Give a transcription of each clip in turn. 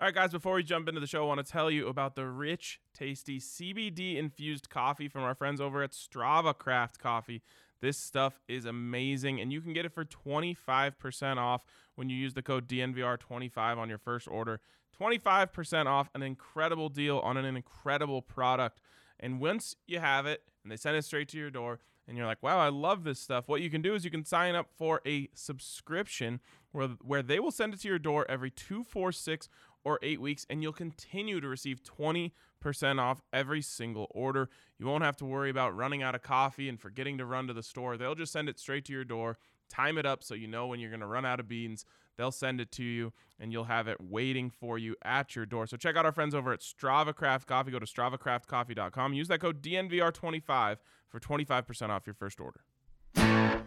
All right, guys, before we jump into the show, I want to tell you about the rich, tasty CBD infused coffee from our friends over at Strava Craft Coffee. This stuff is amazing, and you can get it for 25% off when you use the code DNVR25 on your first order. 25% off, an incredible deal on an incredible product. And once you have it and they send it straight to your door, and you're like, wow, I love this stuff. What you can do is you can sign up for a subscription where, where they will send it to your door every two, four, six, or eight weeks, and you'll continue to receive 20% off every single order. You won't have to worry about running out of coffee and forgetting to run to the store. They'll just send it straight to your door, time it up so you know when you're going to run out of beans. They'll send it to you, and you'll have it waiting for you at your door. So check out our friends over at Strava Craft Coffee. Go to StravaCraftCoffee.com. Use that code DNVR25 for 25% off your first order.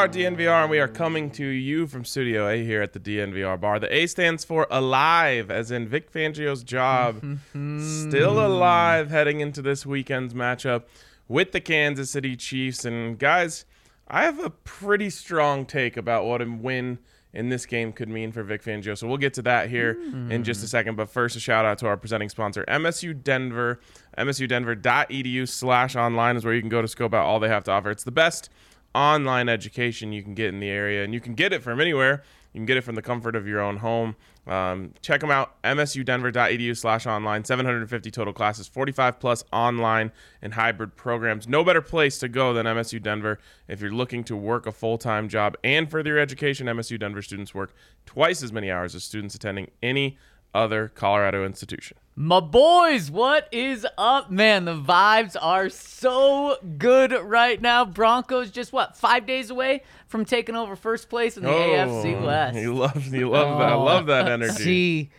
Are DNVR and we are coming to you from Studio A here at the DNVR bar. The A stands for alive, as in Vic Fangio's job. Mm-hmm. Still alive heading into this weekend's matchup with the Kansas City Chiefs. And guys, I have a pretty strong take about what a win in this game could mean for Vic Fangio. So we'll get to that here mm. in just a second. But first, a shout out to our presenting sponsor, MSU Denver. MSUDenver.edu slash online is where you can go to scope out all they have to offer. It's the best online education you can get in the area, and you can get it from anywhere. You can get it from the comfort of your own home. Um, check them out, msudenver.edu slash online. 750 total classes, 45 plus online and hybrid programs. No better place to go than MSU Denver if you're looking to work a full-time job and further your education. MSU Denver students work twice as many hours as students attending any other Colorado institution. My boys, what is up, man? The vibes are so good right now. Broncos just what five days away from taking over first place in the oh, AFC West. You love, you love that. I love that energy. See,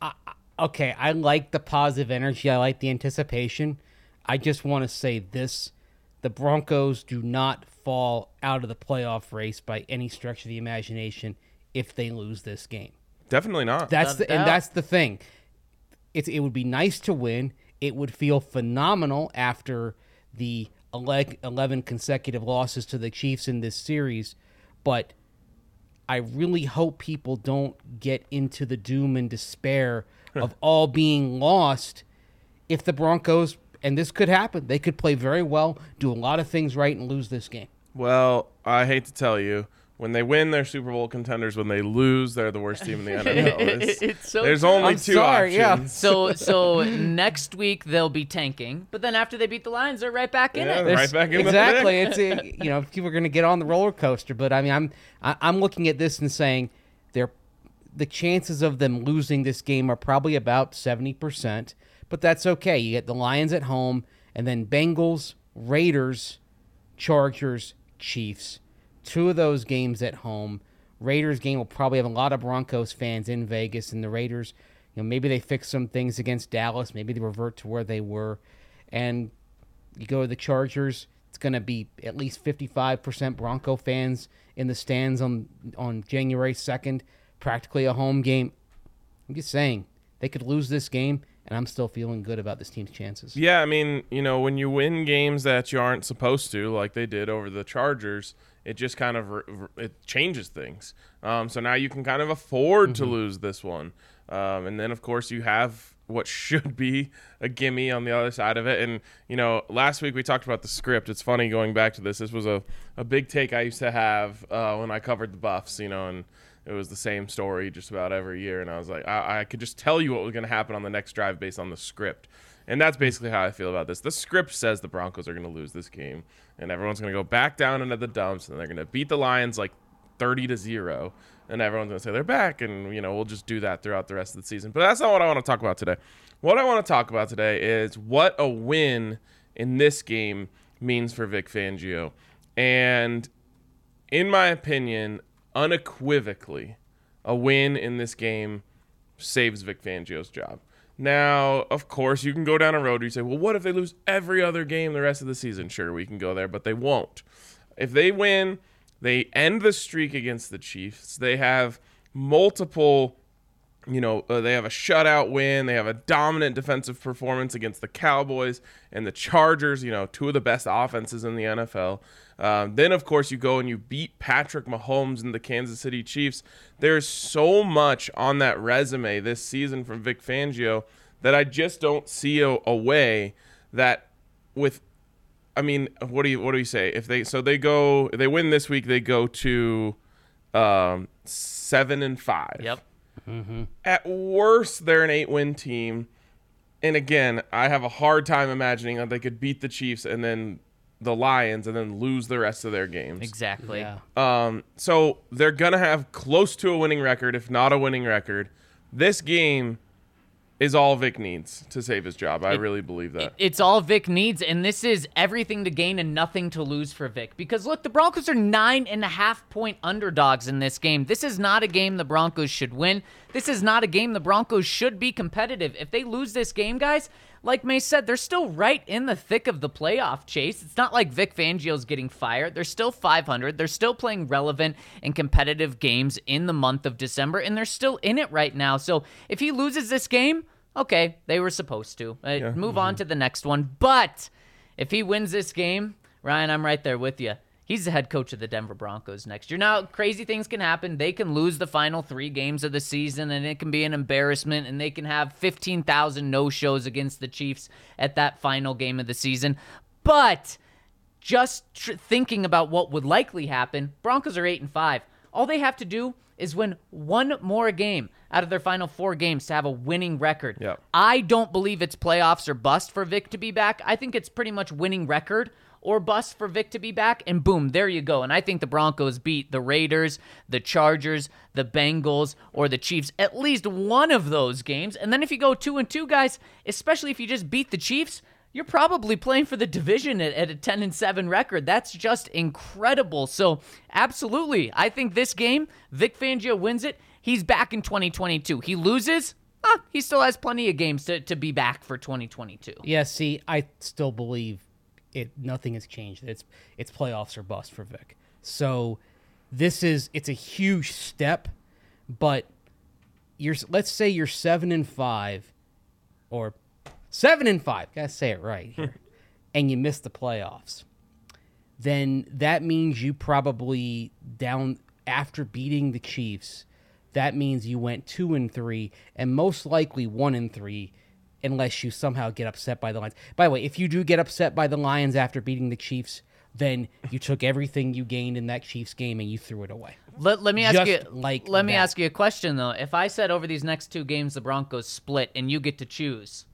I, I- okay, I like the positive energy. I like the anticipation. I just want to say this: the Broncos do not fall out of the playoff race by any stretch of the imagination if they lose this game. Definitely not. That's Without the doubt. and that's the thing. It's it would be nice to win. It would feel phenomenal after the eleven consecutive losses to the Chiefs in this series, but I really hope people don't get into the doom and despair of all being lost if the Broncos and this could happen. They could play very well, do a lot of things right and lose this game. Well, I hate to tell you, when they win, they're Super Bowl contenders. When they lose, they're the worst team in the NFL. It's- It's so there's true. only I'm two sorry, yeah. options. So so next week they'll be tanking, but then after they beat the Lions, they're right back in Yeah, it. they're right back in exactly. thick. it's a, uh, you know people are going to get on the roller coaster, but I mean I'm I, I'm looking at this and saying they're the chances of them losing this game are probably about seventy percent, but that's okay. You get the Lions at home, and then Bengals, Raiders, Chargers, Chiefs. Two of those games at home. Raiders game will probably have a lot of Broncos fans in Vegas, and the Raiders, you know, maybe they fix some things against Dallas. Maybe they revert to where they were, and you go to the Chargers. It's going to be at least 55% Bronco fans in the stands on on January 2nd. Practically a home game. I'm just saying they could lose this game, and I'm still feeling good about this team's chances. Yeah, I mean, you know, when you win games that you aren't supposed to, like they did over the Chargers, it just kind of it changes things. Um, so now you can kind of afford to lose this one, um, and then of course you have what should be a gimme on the other side of it. And you know, last week we talked about the script. It's funny going back to this. This was a, a big take I used to have uh, when I covered the Buffs. You know, and it was the same story just about every year. And I was like, I, I could just tell you what was going to happen on the next drive based on the script. And that's basically how I feel about this. The script says the Broncos are going to lose this game, and everyone's going to go back down into the dumps, and they're going to beat the Lions like 30 to 0 and everyone's going to say they're back and you know we'll just do that throughout the rest of the season. But that's not what i want to talk about today. What i want to talk about today is what a win in this game means for vic fangio. And in my opinion unequivocally a win in this game saves vic fangio's job now of course you can go down a road where you say well what if they lose every other game the rest of the season sure we can go there but they won't if they win they end the streak against the Chiefs. They have multiple, you know, uh, they have a shutout win. They have a dominant defensive performance against the Cowboys and the Chargers, you know, two of the best offenses in the NFL. Um, then, of course, you go and you beat Patrick Mahomes and the Kansas City Chiefs. There's so much on that resume this season from Vic Fangio that I just don't see a, a way that with I mean, what do you what do you say? If they so they go they win this week, they go to um, seven and five. Yep. At worst, they're an eight win team. And again, I have a hard time imagining that they could beat the Chiefs and then the Lions and then lose the rest of their games. Exactly. Yeah. Um, so they're gonna have close to a winning record, if not a winning record. This game is all Vic needs to save his job. I really believe that. It's all Vic needs, and this is everything to gain and nothing to lose for Vic. Because look, the Broncos are nine and a half point underdogs in this game. This is not a game the Broncos should win. This is not a game the Broncos should be competitive. If they lose this game, guys, like May said, they're still right in the thick of the playoff chase. It's not like Vic Fangio's getting fired. They're still 500. They're still playing relevant and competitive games in the month of December, and they're still in it right now. So if he loses this game, okay, they were supposed to. Uh, Move on to the next one. But if he wins this game, Ryan, I'm right there with you. He's the head coach of the Denver Broncos next year. Now, crazy things can happen. They can lose the final three games of the season, and it can be an embarrassment, and they can have 15,000 no shows against the Chiefs at that final game of the season. But just tr- thinking about what would likely happen, Broncos are 8 and 5. All they have to do is win one more game out of their final four games to have a winning record. Yep. I don't believe it's playoffs or bust for Vic to be back. I think it's pretty much winning record or bust for Vic to be back, and boom, there you go. And I think the Broncos beat the Raiders, the Chargers, the Bengals, or the Chiefs at least one of those games. And then if you go two and two, guys, especially if you just beat the Chiefs, you're probably playing for the division at, at a 10 and 7 record. That's just incredible. So, absolutely, I think this game, Vic Fangio wins it. He's back in 2022. He loses, ah, he still has plenty of games to, to be back for 2022. Yeah, see, I still believe it. Nothing has changed. It's it's playoffs or bust for Vic. So this is it's a huge step, but you're let's say you're seven and five, or seven and five. Gotta say it right here, and you miss the playoffs. Then that means you probably down after beating the Chiefs. That means you went two and three, and most likely one and three unless you somehow get upset by the Lions. By the way, if you do get upset by the Lions after beating the Chiefs, then you took everything you gained in that Chiefs game and you threw it away. Let, let me ask Just you like let me ask you a question though. If I said over these next two games the Broncos split and you get to choose,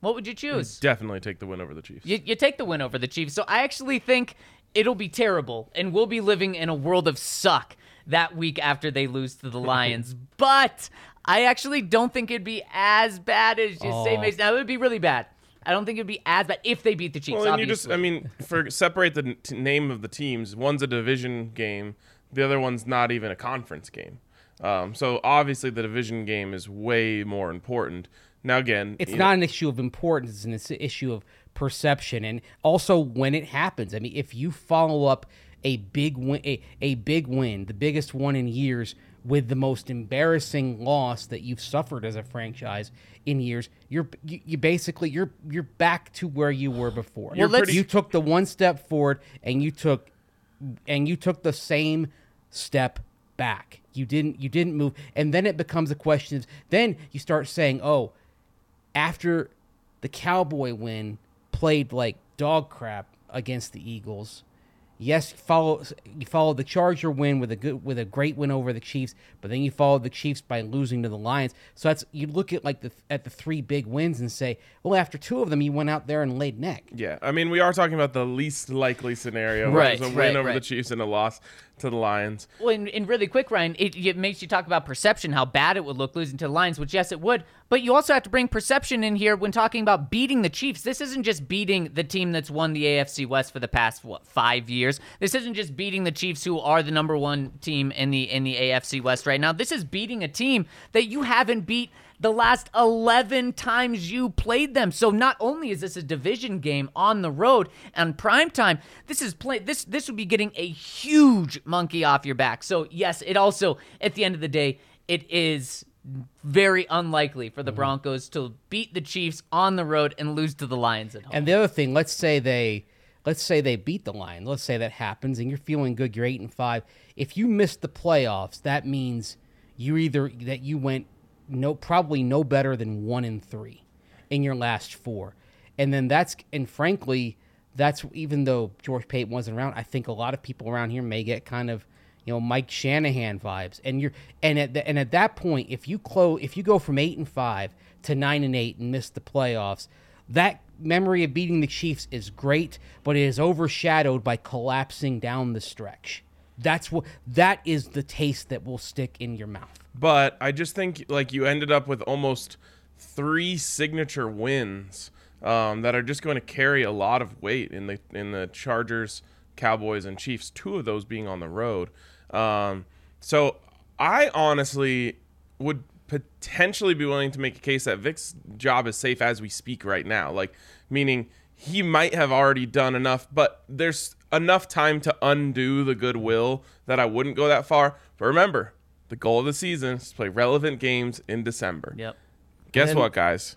what would you choose? Definitely take the win over the Chiefs. You, you take the win over the Chiefs. So I actually think it'll be terrible, and we'll be living in a world of suck that week after they lose to the Lions. but I actually don't think it'd be as bad as you say, Oh. Mason. That would be really bad. I don't think it'd be as bad if they beat the Chiefs. Well, and you just, I mean, for separate the n- t- name of the teams. One's a division game, the other one's not even a conference game. Um, so obviously, the division game is way more important. Now, again, It's you not an issue of importance, and it's an issue of perception, and also when it happens. I mean, if you follow up a big win, a, a big win, the biggest one in years, with the most embarrassing loss that you've suffered as a franchise in years, you're you, you basically you're you're back to where you were before. Well, let's- you took the one step forward, and you took and you took the same step back. You didn't you didn't move, and then it becomes a question. Of, then you start saying, "Oh, after the Cowboy win, played like dog crap against the Eagles. Yes, follow you followed the Charger win with a good with a great win over the Chiefs, but then you followed the Chiefs by losing to the Lions. So that's you look at like the at the three big wins and say, well, after two of them, you went out there and laid neck. Yeah, I mean, we are talking about the least likely scenario, Right, which is a win right, over the. Chiefs and a loss to the Lions. Well, and, and really quick, Ryan, it, it makes you talk about perception, how bad it would look losing to the Lions, which yes, it would. But you also have to bring perception in here when talking about beating the Chiefs. This isn't just beating the team that's won the AFC West for the past what five years. This isn't just beating the Chiefs, who are the number one team in the in the AFC West right now. This is beating a team that you haven't beat the last 11 times you played them. So not only is this a division game on the road and prime time, this is play this this would be getting a huge monkey off your back. So yes, it also at the end of the day, it is very unlikely for the mm-hmm. Broncos to beat the Chiefs on the road and lose to the Lions at home. And the other thing, let's say they let's say they beat the line. Let's say that happens and you're feeling good, you're 8 and 5. If you miss the playoffs, that means you either that you went no probably no better than 1 and 3 in your last 4. And then that's and frankly, that's even though George Paton wasn't around, I think a lot of people around here may get kind of you know Mike Shanahan vibes, and you're and at the, and at that point, if you close, if you go from eight and five to nine and eight and miss the playoffs, that memory of beating the Chiefs is great, but it is overshadowed by collapsing down the stretch. That's what that is the taste that will stick in your mouth. But I just think like you ended up with almost three signature wins um, that are just going to carry a lot of weight in the in the Chargers, Cowboys, and Chiefs. Two of those being on the road. Um, so I honestly would potentially be willing to make a case that Vic's job is safe as we speak right now. Like meaning he might have already done enough, but there's enough time to undo the goodwill that I wouldn't go that far. But remember, the goal of the season is to play relevant games in December. yep. Guess then- what, guys?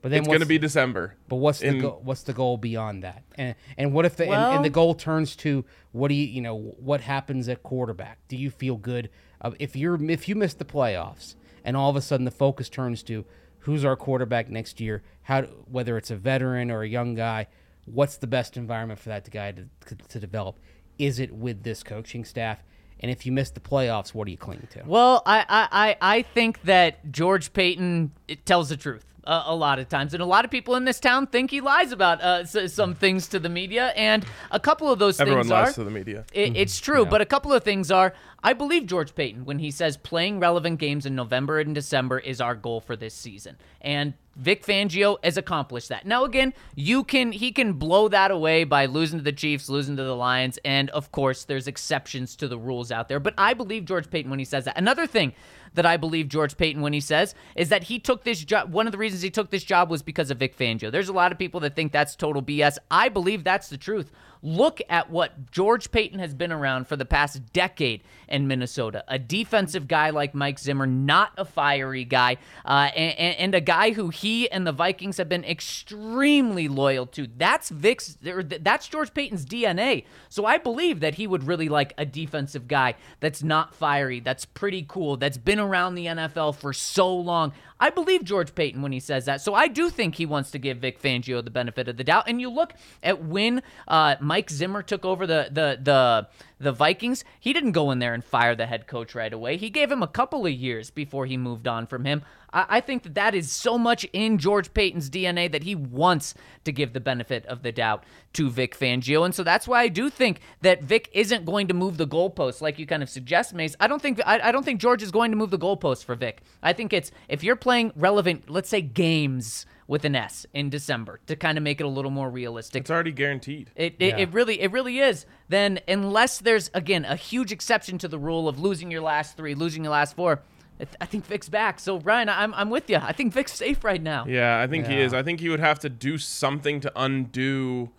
But then It's going to be December. But what's the go- what's the goal beyond that? And and what if the and, and the goal turns to what do you you know what happens at quarterback? Do you feel good uh, if you're if you miss the playoffs and all of a sudden the focus turns to who's our quarterback next year? How whether it's a veteran or a young guy, what's the best environment for that guy to to develop? Is it with this coaching staff? And if you miss the playoffs, what do you cling to? Well, I, I, I I think that George Paton it tells the truth uh, a lot of times, and a lot of people in this town think he lies about uh, s- some things to the media, and a couple of those things are. Everyone things lies are. to the media. It, it's true, but a couple of things are. I believe George Paton when he says playing relevant games in November and December is our goal for this season, and Vic Fangio has accomplished that. Now, again, you can he can blow that away by losing to the Chiefs, losing to the Lions, and of course, there's exceptions to the rules out there. But I believe George Paton when he says that. Another thing that I believe George Paton when he says is that he took this job. One of the reasons he took this job was because of Vic Fangio. There's a lot of people that think that's total BS. I believe that's the truth. Look at what George Paton has been around for the past decade in Minnesota. A defensive guy like Mike Zimmer, not a fiery guy, uh, and, and a guy who he and the Vikings have been extremely loyal to. That's Vic's. That's George Paton's DNA. So I believe that he would really like a defensive guy that's not fiery, that's pretty cool, that's been around the NFL for so long. I believe George Paton when he says that. So I do think he wants to give Vic Fangio the benefit of the doubt. And you look at when uh, Mike Zimmer took over the the the the Vikings, he didn't go in there and fire the head coach right away. He gave him a couple of years before he moved on from him. I, I think that that is so much in George Paton's DNA that he wants to give the benefit of the doubt to Vic Fangio. And so that's why I do think that Vic isn't going to move the goalposts like you kind of suggest, Mace. I don't think I, I don't think George is going to move the goalposts for Vic. I think it's if you're playing relevant, let's say games with an S in December to kind of make it a little more realistic. It's already guaranteed. It, it, it really it really is. Then unless there's again a huge exception to the rule of losing your last three, losing your last four, I think Vic's back. So Ryan, I'm I'm with you. I think Vic's safe right now. Yeah, I think he is. I think he would have to do something to undo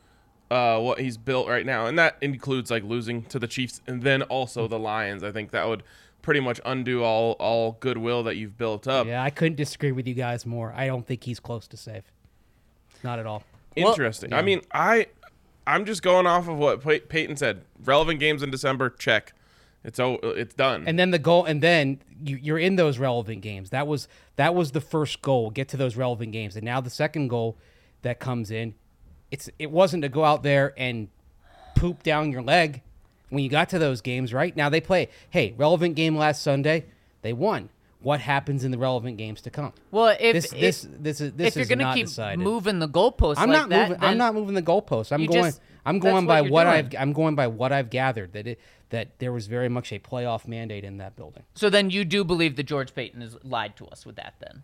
uh, what he's built right now, and that includes like losing to the Chiefs and then also the Lions. I think that would pretty much undo all all goodwill that you've built up. Yeah, I couldn't disagree with you guys more. I don't think he's close to safe. Not at all. Interesting. I mean, I I'm just going off of what Pey- Paton said. Relevant games in December, check. It's oh, it's done. And then the goal, and then you, you're in those relevant games. That was that was the first goal. Get to those relevant games, and now the second goal that comes in, it's it wasn't to go out there and poop down your leg when you got to those games. Right now they play. Hey, relevant game last Sunday, they won. What happens in the relevant games to come? Well, if This if, this this is this if you're is gonna not keep decided. moving the goalposts I'm like not that, moving. I'm not moving the goalposts. I'm going. just- I'm going by you're what. I've I'm going by what I've gathered that it that there was very much a playoff mandate in that building. So then you do believe that George Paton has lied to us with that then?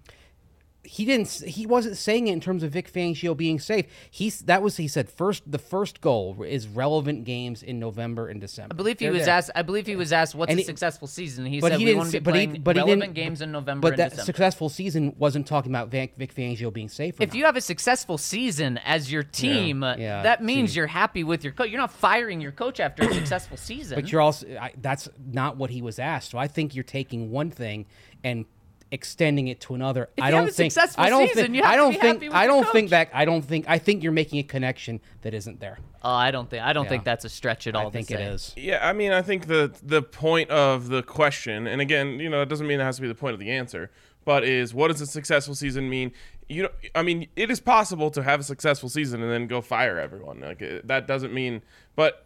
He didn't he wasn't saying it in terms of Vic Fangio being safe. He's that was he said first the first goal is relevant games in November and December. I believe he They're was there. asked. I believe he was asked what's And a he- successful season. He but said he we didn't want to be but he- playing but relevant games in November But and that December. successful season wasn't talking about Vic, Vic Fangio being safe. If not. you have a successful season as your team, uh, Yeah, that means see. you're happy with your coach. You're not firing your coach after a successful season. But you're also I, that's not what he was asked. So I think you're taking one thing and extending it to another. If I don't think I don't season, think I don't think I don't think that I don't think I think you're making a connection that isn't there. oh, I don't think. I don't think that's a stretch at all. I think to it say. is. Yeah, I mean, I think the the point of the question, and again, you know, it doesn't mean it has to be the point of the answer, but is what does a successful season mean? You know, I mean, it is possible to have a successful season and then go fire everyone. Like it, that doesn't mean, but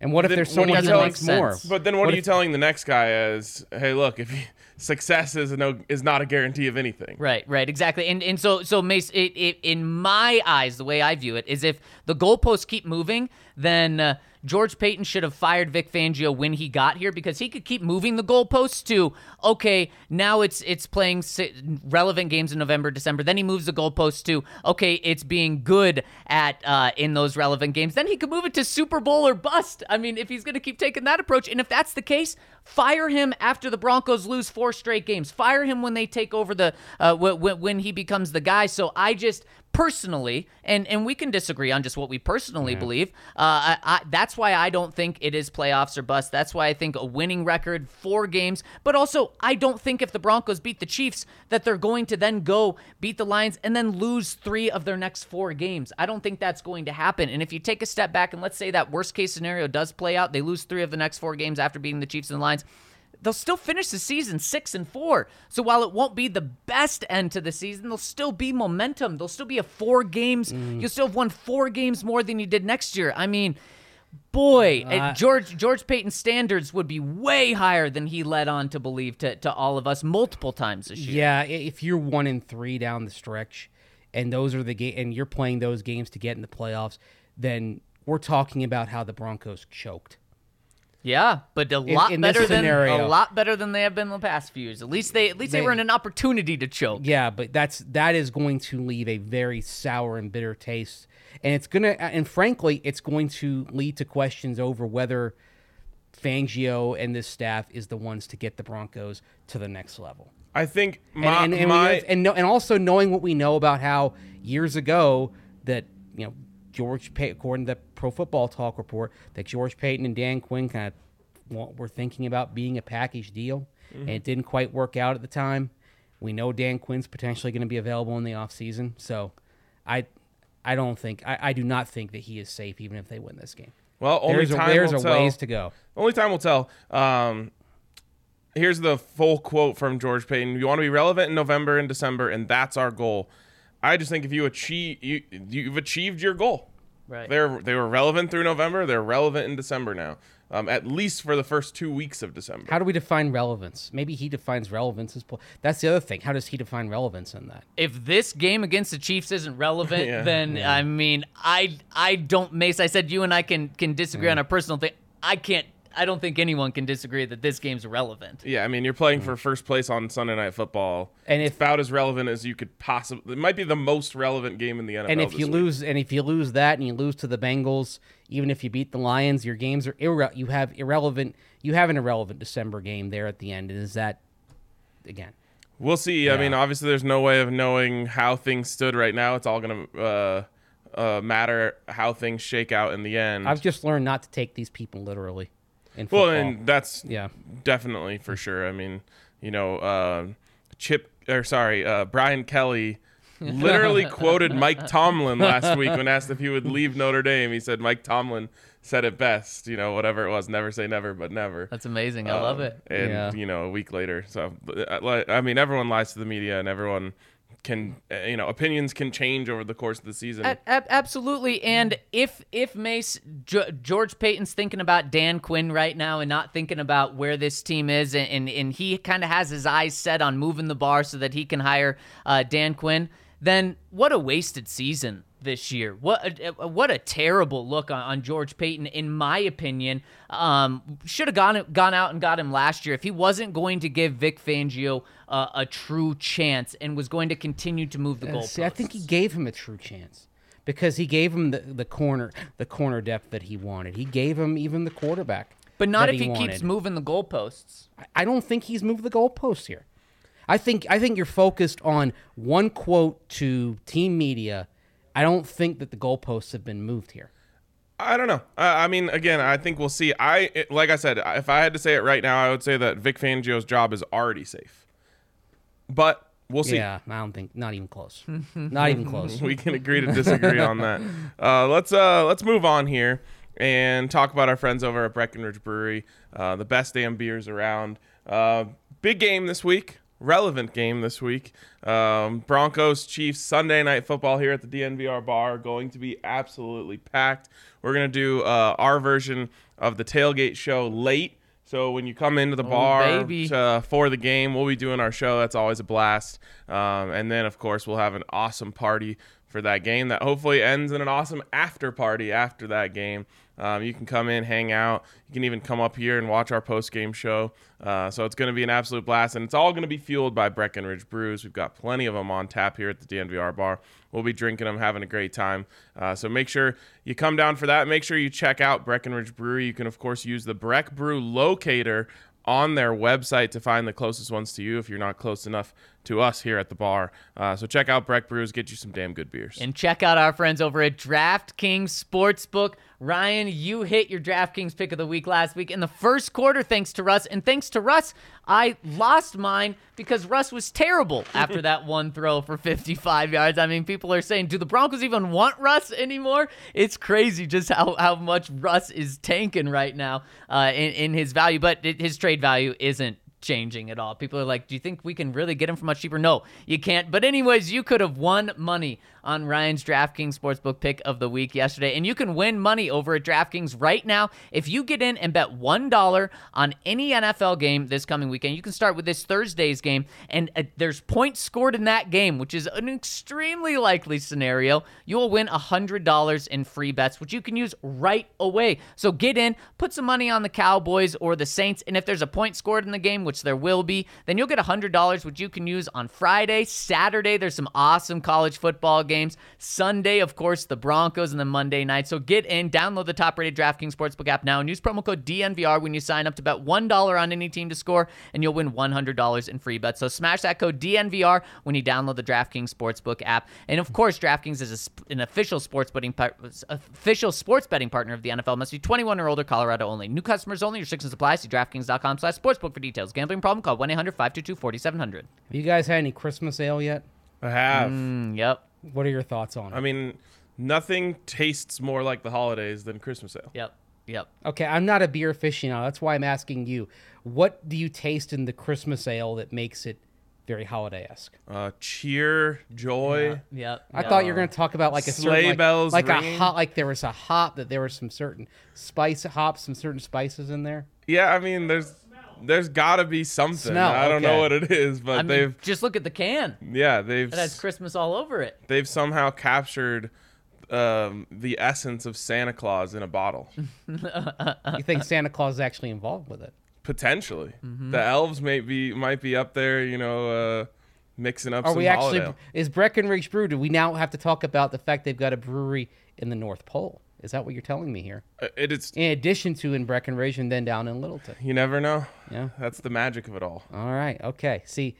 And what if Then there's what someone do who you wants more? but then what, What are you if- telling the next guy as, hey, look, if you, success is no is not a guarantee of anything. Right, right, exactly. And and so so Mace, it, it, in my eyes, the way I view it is if the goalposts keep moving, then uh, George Paton should have fired Vic Fangio when he got here because he could keep moving the goalposts to okay, now it's it's playing relevant games in November, December. Then he moves the goalposts to okay, it's being good at uh, in those relevant games. Then he could move it to Super Bowl or bust. I mean, if he's going to keep taking that approach, and if that's the case, fire him after the Broncos lose four straight games. Fire him when they take over the uh, w- w- when he becomes the guy. So I just personally, and and we can disagree on just what we personally believe. Uh, I, I, that's why I don't think it is playoffs or bust. That's why I think a winning record, four games, but also I don't think if the Broncos beat the Chiefs that they're going to then go beat the Lions and then lose three of their next four games. I don't think that's going to happen. And if you take a step back and let's say that worst case scenario does play out, they lose three of the next four games after beating the Chiefs and the Lions they'll still finish the season six and four. So while it won't be the best end to the season, there'll still be momentum. There'll still be a four games. You'll still have won four games more than you did next year. I mean, boy, uh, George George Paton's standards would be way higher than he led on to believe to, to all of us multiple times this year. Yeah, if you're one in three down the stretch, and those are the game, and you're playing those games to get in the playoffs, then we're talking about how the Broncos choked. Yeah, but a lot in this better than a lot better than they have been in the past few years. At least they at least they, They- were in an opportunity to choke. Yeah, but that's that is going to leave a very sour and bitter taste, and it's gonna uh, and frankly, it's going to lead to questions over whether Fangio and this staff is the ones to get the Broncos to the next level. I think my, and, and, we my have- and, no, and also knowing what we know about how years ago that you know George Pay according to the Pro Football Talk report that George Paton and Dan Quinn kind of were thinking about being a package deal, and it didn't quite work out at the time. We know Dan Quinn's potentially going to be available in the offseason, so I I don't think I, I do not think that he is safe even if they win this game. well, only There's a, time there's will a tell. ways to go. Only time will tell. Um, here's the full quote from George Paton: "You want to be relevant in November and December, and that's our goal." I just think if you achieve, you you've achieved your goal. Right. They're they were relevant through November. They're relevant in December now. Um, at least for the first two weeks of December. How do we define relevance? Maybe he defines relevance as. pl- That's the other thing. How does he define relevance in that? if this game against the Chiefs isn't relevant, Yeah. then I mean, I I don't Mace. I said you and I can can disagree on a personal thing. I can't. I don't think anyone can disagree that this game's relevant. yeah, I mean, you're playing for first place on Sunday Night Football. And it's if- about as relevant as you could possibly. It might be the most relevant game in the NFL. And if you week. lose, and if you lose that, and you lose to the Bengals, even if you beat the Lions, your games are irre- You have irrelevant. You have an irrelevant December game there at the end. And is that again? We'll see. I mean, obviously, there's no way of knowing how things stood right now. It's all going to uh, uh, matter how things shake out in the end. I've just learned not to take these people literally. In well, and that's Yeah. definitely for sure. I mean, you know, uh, Chip or sorry, uh, Brian Kelly literally quoted Mike Tomlin last week when asked if he would leave Notre Dame. He said Mike Tomlin said it best. You know, whatever it was, never say never, but never. That's amazing. I love Um, it. And Yeah. you know, a week later. So, uh, I mean, everyone lies to the media, and everyone can, uh, you know, opinions can change over the course of the season. A- ab- absolutely. And if if Mace G- George Paton's thinking about Dan Quinn right now and not thinking about where this team is, and and, and he kind of has his eyes set on moving the bar so that he can hire uh, Dan Quinn, then what a wasted season this year. What a, what a terrible look on, on George Paton, in my opinion. Um, should have gone gone out and got him last year if he wasn't going to give Vic Fangio uh, a true chance and was going to continue to move the Uh, goalposts. See, I think he gave him a true chance because he gave him the, the corner the corner depth that he wanted. He gave him even the quarterback. but not if he, keeps moving the goalposts. I- I don't think he's moved the goalposts here. I think I think you're focused on one quote to team media. I don't think that the goalposts have been moved here. I don't know. I I mean, again, I think we'll see. I it- like I said, if I had to say it right now, I would say that Vic Fangio's job is already safe. But we'll see. Yeah, I don't think not even close. not even close. we can agree to disagree on that. Uh, let's uh, let's move on here and talk about our friends over at Breckenridge Brewery, uh, the best damn beers around. Uh, big game this week, relevant game this week. Um, Broncos Chiefs Sunday night football here at the DNVR bar going to be absolutely packed. We're gonna do uh, our version of the tailgate show late. So when you come into the bar baby. to uh, for the game. We'll be doing our show. That's always a blast. Um, and then, of course, we'll have an awesome party for that game that hopefully ends in an awesome after party after that game. Um, you can come in, hang out. You can even come up here and watch our post game show. Uh, so it's going to be an absolute blast, and it's all going to be fueled by Breckenridge Brews. We've got plenty of them on tap here at the DNVR bar. We'll be drinking them, having a great time. Uh, so make sure you come down for that. Make sure you check out Breckenridge Brewery. You can, of course, use the Breck Brew locator on their website to find the closest ones to you if you're not close enough to us here at the bar. Uh, so check out Breck Brews, get you some damn good beers. And check out our friends over at DraftKings Sportsbook. Ryan, you hit your DraftKings pick of the week last week in the first quarter, thanks to Russ. And thanks to Russ, I lost mine because Russ was terrible after that one throw for 55 yards. I mean, people are saying, do the Broncos even want Russ anymore? It's crazy just how, how much Russ is tanking right now uh, in, in his value, but it, his trade value isn't changing at all. People are like, do you think we can really get him for much cheaper? No, you can't. But anyways, you could have won money on Ryan's DraftKings Sportsbook pick of the week yesterday, and you can win money over at DraftKings right now if you get in and bet $1 on any NFL game this coming weekend. You can start with this Thursday's game, and uh, there's points scored in that game, which is an extremely likely scenario. You will win $100 in free bets, which you can use right away. So get in, put some money on the Cowboys or the Saints, and if there's a point scored in the game, which there will be, then you'll get $100, which you can use on Friday, Saturday. There's some awesome college football games. Sunday, of course, the Broncos, and then Monday night. So get in, download the top rated DraftKings Sportsbook app now, and use promo code DNVR when you sign up to bet $1 on any team to score, and you'll win $100 in free bets. So smash that code DNVR when you download the DraftKings Sportsbook app. And of course, DraftKings is a, an official sports betting par- official sports betting partner of the NFL. Must be 21 or older, Colorado only. New customers only. Restrictions apply. See DraftKings.com slash sportsbook for details. Gambling problem? Call 1-800-522-4700. Have you guys had any Christmas ale yet? I have. Mm, yep. What are your thoughts on it? I mean, nothing tastes more like the holidays than Christmas ale. Yep. Yep. Okay, I'm not a beer aficionado. That's why I'm asking you. What do you taste in the Christmas ale that makes it very holiday esque? Uh, cheer, joy. Yep. I yep. thought you were going to talk about like a Sleigh certain, like, bells like a hot, like there was a hop that there was some certain spice hops, some certain spices in there. Yeah, I mean, there's there's got to be something. Smell, I don't know what it is, but I mean, they've just look at the can. yeah they've It has Christmas all over it. they've somehow captured um, the essence of Santa Claus in a bottle. You think Santa Claus is actually involved with it? Potentially, Mm-hmm. the elves may be might be up there, you know, uh, mixing up Are some we actually? holiday. Is Breckenridge Brew? Do we now have to talk about the fact they've got a brewery in the North Pole? Is that what you're telling me here? Uh, It is. In addition to in Breckenridge and then down in Littleton. You never know. Yeah. That's the magic of it all. All right. Okay. See,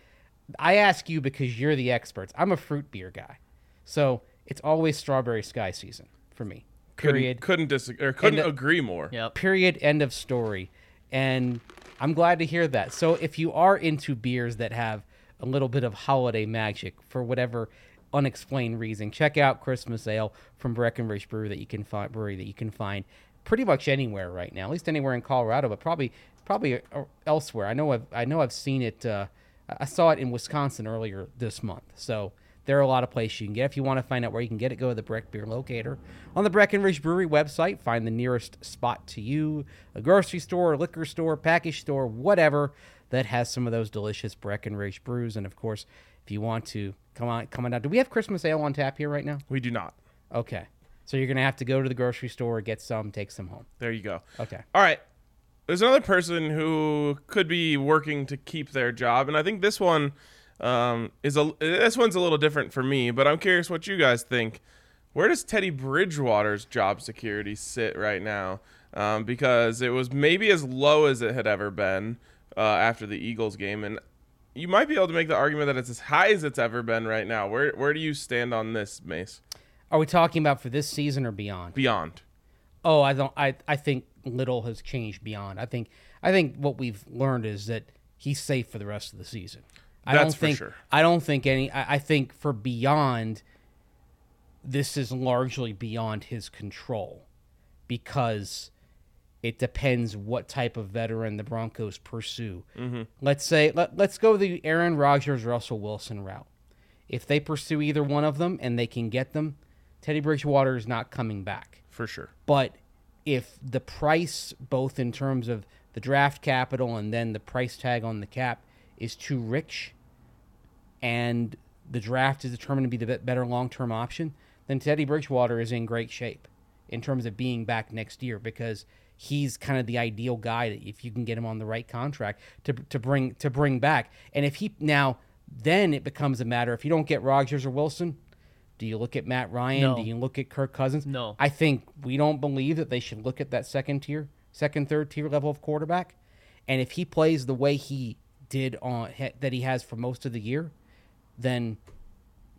I ask you because you're the experts. I'm a fruit beer guy, so it's always strawberry sky season for me. Period. Couldn't, couldn't disagree or couldn't And, uh, agree more. Yep. Period. End of story. And I'm glad to hear that. So if you are into beers that have a little bit of holiday magic for whatever unexplained reason, check out Christmas Ale from Breckenridge Brew that you can find brewery that you can find pretty much anywhere right now. At least anywhere in Colorado, but probably probably uh, elsewhere. I know I've I know I've seen it. Uh, I saw it in Wisconsin earlier this month. So there are a lot of places you can get. If you want to find out where you can get it, go to the Breck Beer Locator on the Breckenridge Brewery website. Find the nearest spot to you, a grocery store, a liquor store, package store, whatever that has some of those delicious Breckenridge brews. And of course, if you want to come on, come on down. Do we have Christmas ale on tap here right now? We do not. Okay. So you're gonna have to go to the grocery store, get some, take some home. There you go. Okay. All right. There's another person who could be working to keep their job, and I think this one um, is a this one's a little different for me. But I'm curious what you guys think. Where does Teddy Bridgewater's job security sit right now? Um, because it was maybe as low as it had ever been uh, after the Eagles game, and you might be able to make the argument that it's as high as it's ever been right now. Where where do you stand on this, Mace? Are we talking about for this season or beyond? Beyond. Oh, I don't. I I think little has changed beyond. I think I think what we've learned is that he's safe for the rest of the season. I That's don't for think. sure. I don't think any. I, I think for beyond, this is largely beyond his control, because it depends what type of veteran the Broncos pursue. Mm-hmm. Let's say let, let's go the Aaron Rodgers Russell Wilson route. If they pursue either one of them and they can get them, Teddy Bridgewater is not coming back. For sure. But if the price, both in terms of the draft capital and then the price tag on the cap, is too rich, and the draft is determined to be the better long term option, then Teddy Bridgewater is in great shape in terms of being back next year because he's kind of the ideal guy that if you can get him on the right contract to, to bring to bring back. And if he now then it becomes a matter if you don't get Rodgers or Wilson, do you look at Matt Ryan? No. Do you look at Kirk Cousins? No. I think we don't believe that they should look at that second tier, second, third tier level of quarterback. And if he plays the way he did on that he has for most of the year, then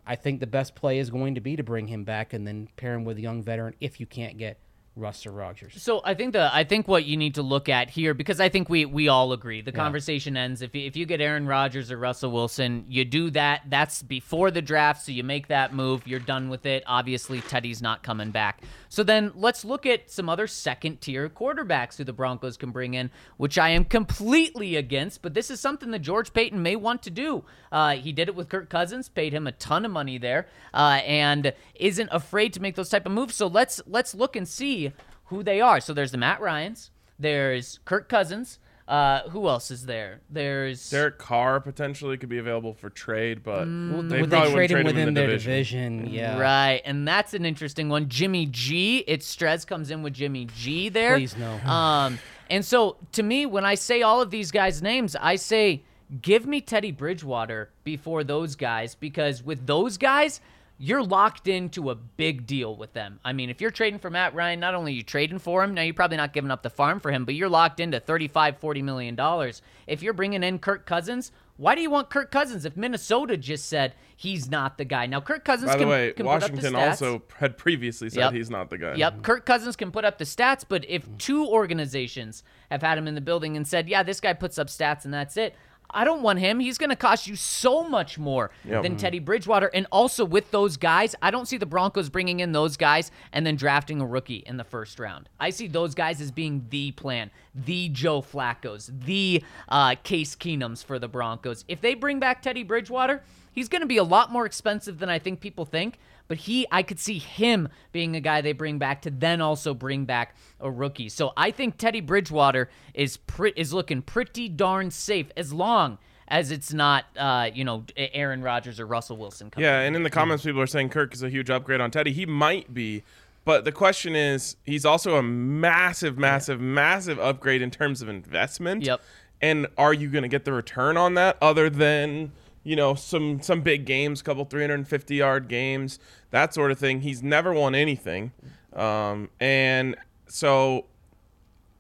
I think the best play is going to be to bring him back and then pair him with a young veteran if you can't get Russ or Rodgers. So I think the I think what you need to look at here because I think we we all agree the conversation ends. If you, if you get Aaron Rodgers or Russell Wilson you do that that's before the draft so you make that move you're done with it. Obviously Teddy's not coming back. So then let's look at some other second tier quarterbacks who the Broncos can bring in which I am completely against but this is something that George Paton may want to do. Uh, he did it with Kirk Cousins paid him a ton of money there uh, and isn't afraid to make those type of moves. So let's let's look and see who they are. So there's the Matt Ryans, there's Kirk Cousins. Uh, who else is there? There's Derek Carr potentially could be available for trade, but Mm, they Would probably they wouldn't trade him in within the their division. division? Yeah. right, and that's an interesting one. Jimmy G. It's Strez comes in with Jimmy G there. Please no. Um, and so to me, when I say all of these guys' names, I say give me Teddy Bridgewater before those guys because with those guys, you're locked into a big deal with them. I mean, if you're trading for Matt Ryan, not only are you trading for him, now you're probably not giving up the farm for him, but you're locked into 35, 40 million dollars. If you're bringing in Kirk Cousins, why do you want Kirk Cousins if Minnesota just said he's not the guy? Now Kirk Cousins By the can, way, can put up the Washington also had previously said Yep. he's not the guy. Yep, Kirk Cousins can put up the stats, but if two organizations have had him in the building and said, "Yeah, this guy puts up stats and that's it," I don't want him. He's going to cost you so much more Yep. than Teddy Bridgewater. And also with those guys, I don't see the Broncos bringing in those guys and then drafting a rookie in the first round. I see those guys as being the plan, the Joe Flacco's, the uh, Case Keenums for the Broncos. If they bring back Teddy Bridgewater, he's going to be a lot more expensive than I think people think. But he, I could see him being a guy they bring back to then also bring back a rookie. So I think Teddy Bridgewater is pre- is looking pretty darn safe as long as it's not, uh, you know, Aaron Rodgers or Russell Wilson. Coming Yeah, and in the comments, people are saying Kirk is a huge upgrade on Teddy. He might be, but the question is, he's also a massive, massive, massive upgrade in terms of investment. Yep. And are you going to get the return on that other than you know some some big games, couple 350 yard games, that sort of thing? He's never won anything, um, and so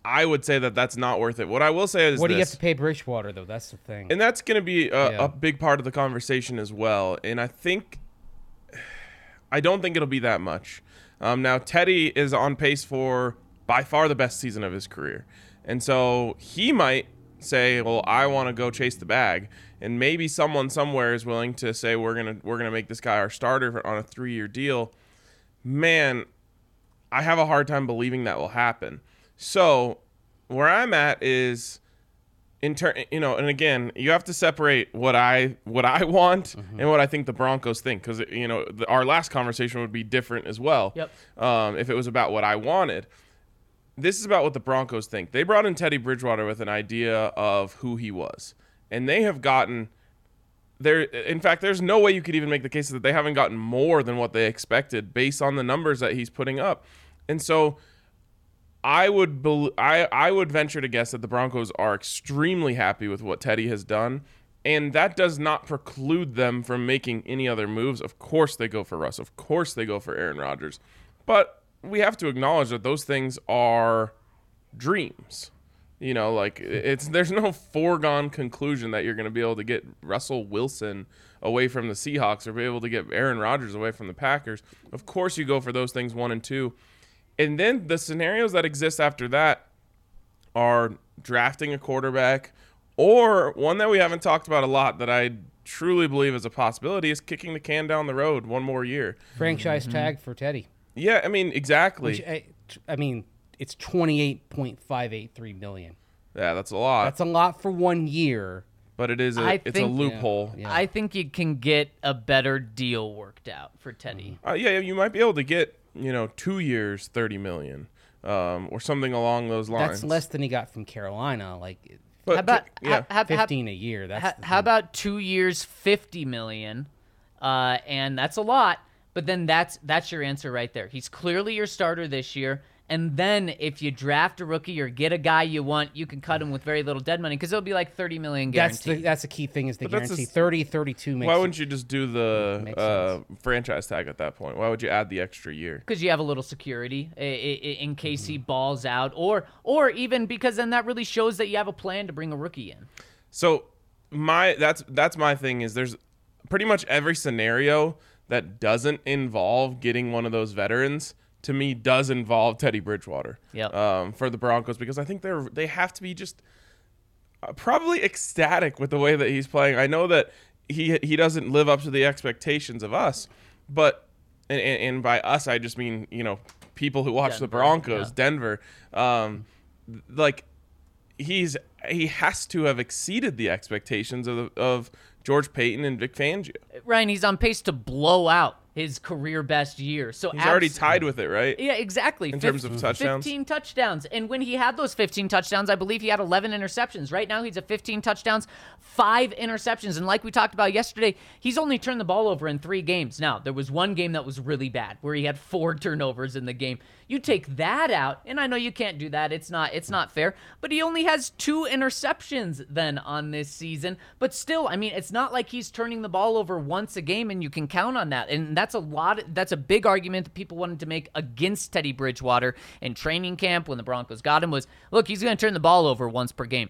I would say that that's not worth it. What I will say is What do you have to pay Bridgewater though? That's the thing. And that's going to be a, Yeah. a big part of the conversation as well. And I think, I don't think it'll be that much. Um, now, Teddy is on pace for by far the best season of his career. And so he might say, well, I want to go chase the bag. And maybe someone somewhere is willing to say, we're going to, we're to make this guy our starter on a three year deal. Man, I have a hard time believing that will happen. So where I'm at is in turn, you know, and again, you have to separate what I what I want and what I think the Broncos think, because you know the, our last conversation would be different as well. Yep. Um, if it was about what I wanted, this is about what the Broncos think. They brought in Teddy Bridgewater with an idea of who he was, and they have gotten there in fact there's no way you could even make the case that they haven't gotten more than what they expected based on the numbers that he's putting up. And so I would I I would venture to guess that the Broncos are extremely happy with what Teddy has done. And that does not preclude them from making any other moves. Of course they go for Russ. Of course they go for Aaron Rodgers. But we have to acknowledge that those things are dreams. You know, like it's there's no foregone conclusion that you're going to be able to get Russell Wilson away from the Seahawks or be able to get Aaron Rodgers away from the Packers. Of course you go for those things 1 and 2. And then the scenarios that exist after that are drafting a quarterback or one that we haven't talked about a lot that I truly believe is a possibility is kicking the can down the road one more year. Franchise mm-hmm. tag for Teddy. Yeah, I mean exactly. Which I, I mean, it's twenty eight point five eight three million. yeah, that's a lot. That's a lot for one year. but it is a I it's a loophole. Yeah. I think you can get a better deal worked out for Teddy. Uh, yeah, you might be able to get you know two years, thirty million, um, or something along those lines. That's less than he got from Carolina, like But How about yeah, how, how, how- fifteen a year. That's how, the how thing. about two years, fifty million, uh, and that's a lot. But then that's that's your answer right there. He's clearly your starter this year. And then if you draft a rookie or get a guy you want, you can cut him with very little dead money because it'll be like thirty million That's the that's the key thing is the But that's a guarantee. s- 30, 32 makes why wouldn't you just do the uh, franchise tag at that point? Why would you add the extra year? because you have a little security i- i- i- in case Mm-hmm. he balls out, or or even because then that really shows that you have a plan to bring a rookie in. So my that's that's my thing is there's pretty much every scenario that doesn't involve getting one of those veterans to me does involve Teddy Bridgewater. Yep. Um, for the Broncos because I think they're they have to be just uh, probably ecstatic with the way that he's playing. I know that he he doesn't live up to the expectations of us, but and, and, by us I just mean you know people who watch the Broncos, yeah. Denver. Um, like he's he has to have exceeded the expectations of of George Paton and Vic Fangio. Ryan, he's on pace to blow out his career best year. So He's already tied with it, right? Yeah, exactly. In terms of touchdowns? 15 touchdowns. And when he had those 15 touchdowns, I believe he had 11 interceptions. Right now, he's at 15 touchdowns, five interceptions. And like we talked about yesterday, he's only turned the ball over in three games. Now, there was one game that was really bad where he had four turnovers in the game. You take that out, and I know you can't do that. It's not it's not fair. But he only has two interceptions then on this season. But still, I mean, it's not like he's turning the ball over once a game and you can count on that. And that's a lot that's a big argument that people wanted to make against Teddy Bridgewater in training camp when the Broncos got him was, look, he's going to turn the ball over once per game.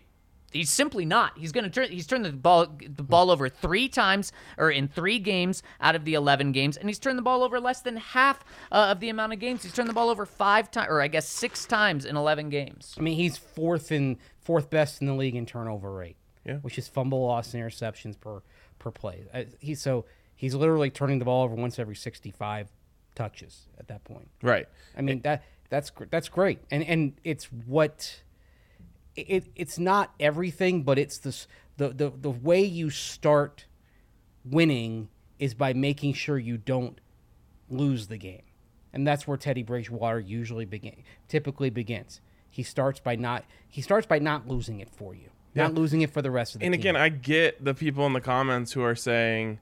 He's simply not. He's going to turn. He's turned the ball the ball over three times, or in three games out of the eleven games, and he's turned the ball over less than half uh, of the amount of games. He's turned the ball over five times, or I guess six times in eleven games. I mean, he's fourth in fourth best in the league in turnover rate. Yeah. Which is fumble loss and interceptions per per play. Uh, he's so he's literally turning the ball over once every sixty five touches at that point. Right. I mean that that's that's great, and and it's what it it's not everything, but it's this the the the way you start winning is by making sure you don't lose the game, and that's where Teddy Bridgewater usually begin typically begins. He starts by not he starts by not losing it for you, not losing it for the rest of the game. And team. again, I get the people in the comments who are saying,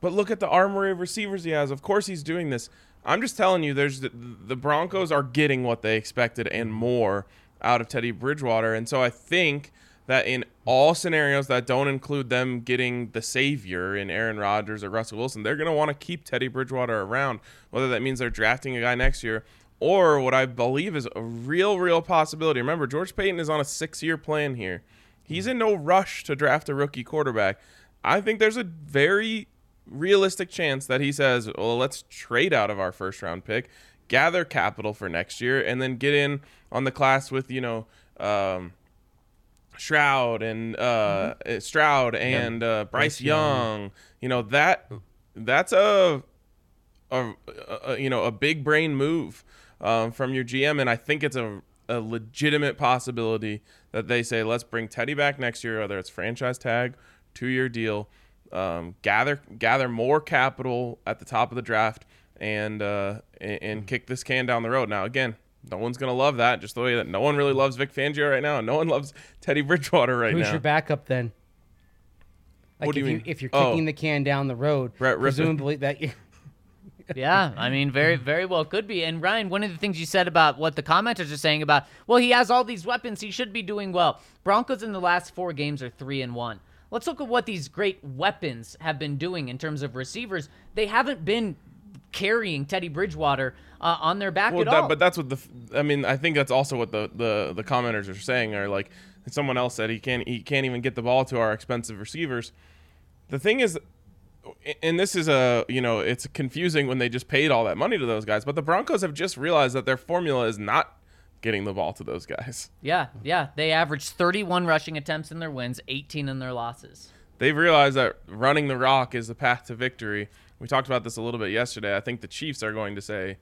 "But look at the armory of receivers he has. Of course he's doing this." I'm just telling you, there's the, the Broncos are getting what they expected and more out of Teddy Bridgewater, and so I think that in all scenarios that don't include them getting the savior in Aaron Rodgers or Russell Wilson, they're going to want to keep Teddy Bridgewater around, whether that means they're drafting a guy next year or what I believe is a real, real possibility. Remember, George Paton is on a six-year plan here. He's in no rush to draft a rookie quarterback. I think there's a very realistic chance that he says, well, let's trade out of our first round pick, gather capital for next year, and then get in on the class with, you know, um, Shroud and uh, uh, Stroud and uh, Bryce, Young. You know that that's a, a, a you know a big brain move um, from your GM, and I think it's a a legitimate possibility that they say let's bring Teddy back next year, whether it's franchise tag, two year deal, um, gather gather more capital at the top of the draft, and uh, and, and kick this can down the road. Now again. No one's gonna love that, just the way that no one really loves Vic Fangio right now, no one loves Teddy Bridgewater right Who's now. Who's your backup then? Like What do if you mean? if you're Oh. kicking the can down the road, Brett Rypien. presumably that you yeah, I mean, very, very well could be. And Ryan, one of the things you said about what the commenters are saying about, well, he has all these weapons, he should be doing well. Broncos in the last four games are three and one. Let's look at what these great weapons have been doing in terms of receivers. They haven't been carrying Teddy Bridgewater uh, on their back Well, at that, all. but that's what the I mean, I think that's also what the, the the commenters are saying. Are like someone else said he can't he can't even get the ball to our expensive receivers. The thing is, and this is a you know it's confusing when they just paid all that money to those guys. But the Broncos have just realized that their formula is not getting the ball to those guys. yeah, yeah, they averaged 31 rushing attempts in their wins, 18 in their losses. They've realized that running the rock is the path to victory. We talked about this a little bit yesterday. I think the Chiefs are going to say,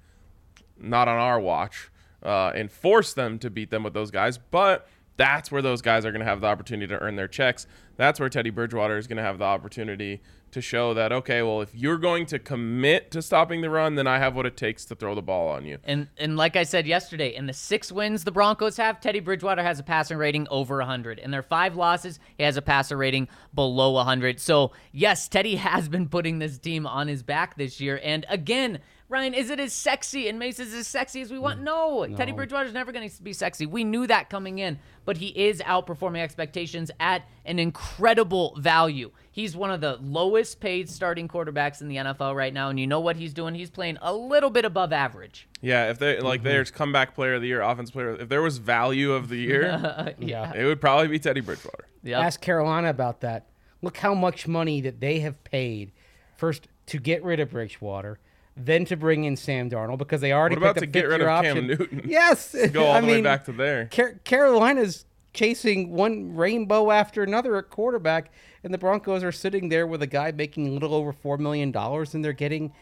not on our watch, uh, and force them to beat them with those guys. But that's where those guys are going to have the opportunity to earn their checks. That's where Teddy Bridgewater is going to have the opportunity to show that, okay, well, if you're going to commit to stopping the run, then I have what it takes to throw the ball on you. And and like I said yesterday, in the six wins the Broncos have, Teddy Bridgewater has a passer rating over 100. In their five losses, he has a passer rating below 100. So yes, Teddy has been putting this team on his back this year. And again, Ryan, is it as sexy and Mace is as sexy as we want? No, Teddy Bridgewater's never going to be sexy. We knew that coming in, but he is outperforming expectations at an incredible value. He's one of the lowest paid starting quarterbacks in the NFL right now, and you know what he's doing? He's playing a little bit above average. Yeah, if they Mm-hmm. like, there's comeback player of the year, offense player. If there was value of the year, yeah. it would probably be Teddy Bridgewater. Yep. Ask Carolina about that. Look how much money that they have paid first to get rid of Bridgewater, then to bring in Sam Darnold because they already What about to a get rid of Cam. Newton? Yes, Go all I the way mean, back to there. Car- Carolina's chasing one rainbow after another at quarterback, and the Broncos are sitting there with a guy making a little over four million dollars, and they're getting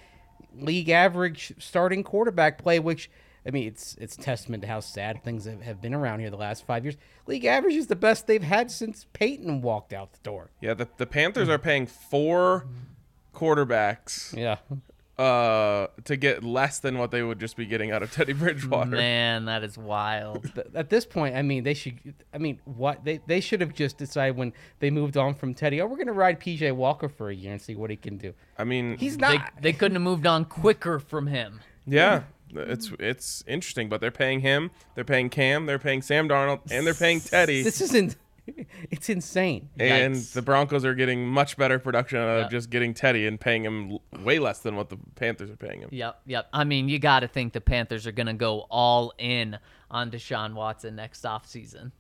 league average starting quarterback play, which. I mean, it's it's testament to how sad things have, have been around here the last five years. League average is the best they've had since Peyton walked out the door. Yeah, the, the Panthers are paying four quarterbacks Yeah, uh, to get less than what they would just be getting out of Teddy Bridgewater. Man, that is wild. At this point, I mean, they should. I mean, what they they should have just decided when they moved on from Teddy. Oh, we're gonna ride PJ Walker for a year and see what he can do. I mean, He's they, not. they couldn't have moved on quicker from him. yeah, it's it's interesting, but they're paying him, they're paying Cam, they're paying Sam Darnold, and they're paying Teddy. This isn't. It's insane. and Yikes. the Broncos are getting much better production out Yeah. of just getting Teddy and paying him way less than what the Panthers are paying him. Yep, yep. I mean, you got to think the Panthers are going to go all in on Deshaun Watson next offseason.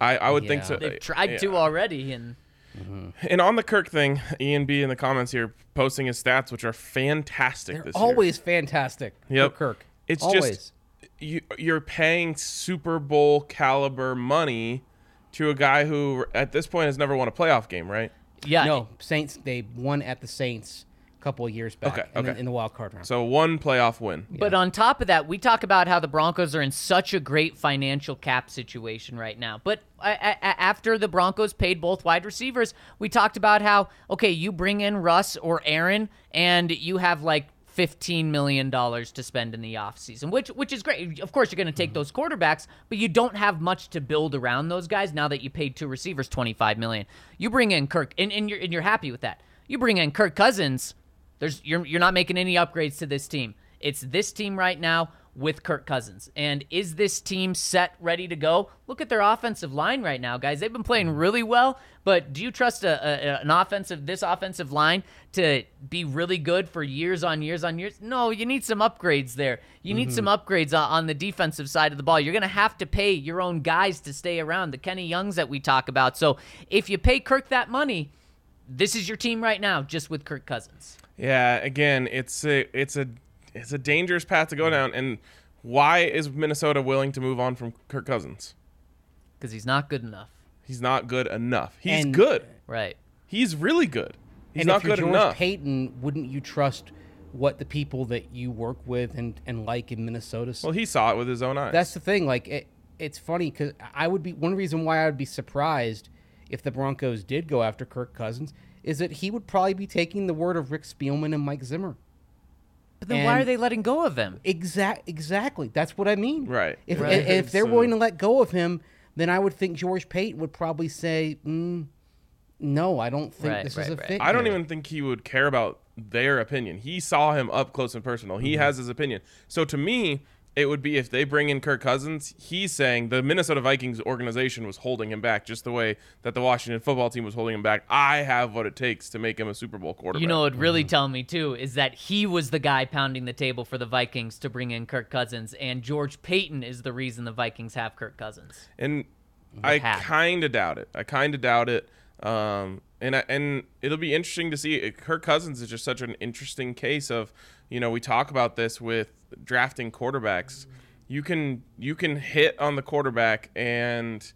I, I would think so. They've tried Yeah. to already, and mm-hmm. And on the Kirk thing, Ian B in the comments here posting his stats, which are fantastic They're this year. always fantastic. Yep. For Kirk. It's always. just you, you're paying Super Bowl caliber money to a guy who, at this point, has never won a playoff game, right? yeah, no Saints. They won at the Saints a couple of years back. Okay, in, the- okay. in the wild card round. So one playoff win. But on top of that, we talk about how the Broncos are in such a great financial cap situation right now. But a- a- a- after the Broncos paid both wide receivers, we talked about how okay, you bring in Russ or Aaron, and you have like. Fifteen million dollars to spend in the offseason, which which is great. Of course, you're going to take mm-hmm. those quarterbacks, but you don't have much to build around those guys now that you paid two receivers twenty five million. You bring in Kirk, and, and you're and you're happy with that. You bring in Kirk Cousins, there's you're you're not making any upgrades to this team. It's this team right now with Kirk Cousins. And is this team set ready to go? Look at their offensive line right now, guys. They've been playing mm. really well, but do you trust a, a an offensive this offensive line to be really good for years on years on years? No, you need some upgrades there. You need some mm-hmm. upgrades on, on the defensive side of the ball. You're going to have to pay your own guys to stay around, the Kenny Youngs that we talk about. So, if you pay Kirk that money, this is your team right now just with Kirk Cousins. Yeah, again, it's a it's a it's a dangerous path to go down. And why is Minnesota willing to move on from Kirk Cousins? Because he's not good enough. He's not good enough. He's And- good. Right. He's really good. He's and not if you're good George enough. Paton, wouldn't you trust what the people that you work with and, and like in Minnesota? well, he saw it with his own eyes. That's the thing. Like, it, it's funny because I would be one reason why I would be surprised if the Broncos did go after Kirk Cousins is that he would probably be taking the word of Rick Spielman and Mike Zimmer. But then why are they letting go of him? Exact, exactly. That's what I mean. Right. If Right. if they're So- willing to let go of him, then I would think George Paton would probably say, mm, no, I don't think Right, this right, is a right. fit. I don't here. even think he would care about their opinion. He saw him up close and personal. He has his opinion. So to me, it would be if they bring in Kirk Cousins, he's saying the Minnesota Vikings organization was holding him back just the way that the Washington football team was holding him back. I have what it takes to make him a Super Bowl quarterback. You know what really Mm-hmm. tell me too is that he was the guy pounding the table for the Vikings to bring in Kirk Cousins, and George Paton is the reason the Vikings have Kirk Cousins. and I kind of doubt it. I kind of doubt it. Um, and I, and it'll be interesting to see. Kirk Cousins is just such an interesting case of, you know, we talk about this with drafting quarterbacks. You can you can hit on the quarterback and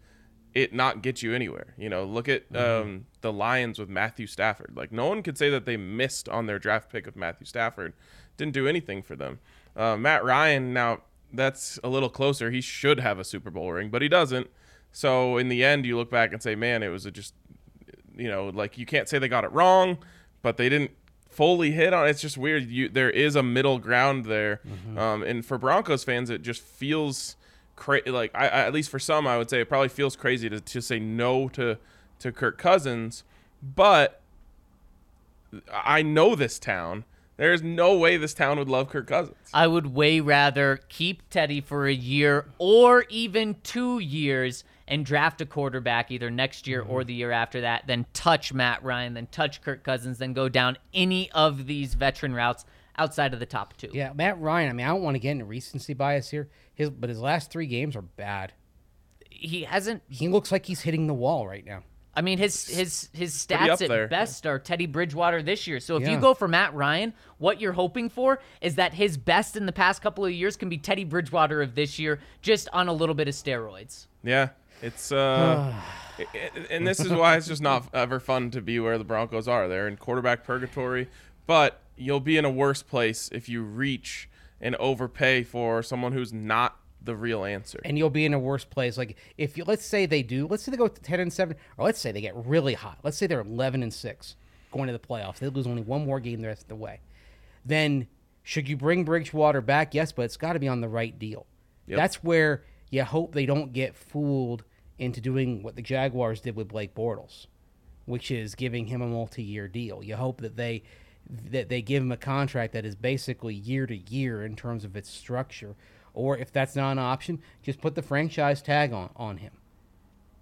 it not get you anywhere. You know, look at um, the Lions with Matthew Stafford. Like no one could say that they missed on their draft pick of Matthew Stafford. Didn't do anything for them. Uh, Matt Ryan now that's a little closer. He should have a Super Bowl ring, but he doesn't. So in the end, you look back and say, man, it was a just you know like you can't say they got it wrong, but they didn't fully hit on. It's just weird. You there is a middle ground there, um, and for Broncos fans, it just feels crazy. Like I, I, at least for some, I would say it probably feels crazy to, to say no to to Kirk Cousins, but I know this town. There's no way this town would love Kirk Cousins. I would way rather keep Teddy for a year or even two years and draft a quarterback either next year Mm-hmm. or the year after that than touch Matt Ryan, then touch Kirk Cousins, then go down any of these veteran routes outside of the top two. Yeah, Matt Ryan. I mean, I don't want to get into recency bias here. His, but his last three games are bad. He hasn't He looks like he's hitting the wall right now. I mean, his his his stats there. at best are Teddy Bridgewater this year. So if you go for Matt Ryan, what you're hoping for is that his best in the past couple of years can be Teddy Bridgewater of this year, just on a little bit of steroids. Yeah, it's uh, i- i- and this is why it's just not ever fun to be where the Broncos are. They're in quarterback purgatory, but you'll be in a worse place if you reach and overpay for someone who's not the real answer. and you'll be in a worse place. Like if you let's say they do, let's say they go ten and seven, or let's say they get really hot. Let's say they're eleven and six going to the playoffs. They lose only one more game the rest of the way. Then should you bring Bridgewater back? Yes, but it's got to be on the right deal. Yep. That's where you hope they don't get fooled into doing what the Jaguars did with Blake Bortles, which is giving him a multi-year deal. You hope that they that they give him a contract that is basically year to year in terms of its structure. Or if that's not an option, just put the franchise tag on, on him.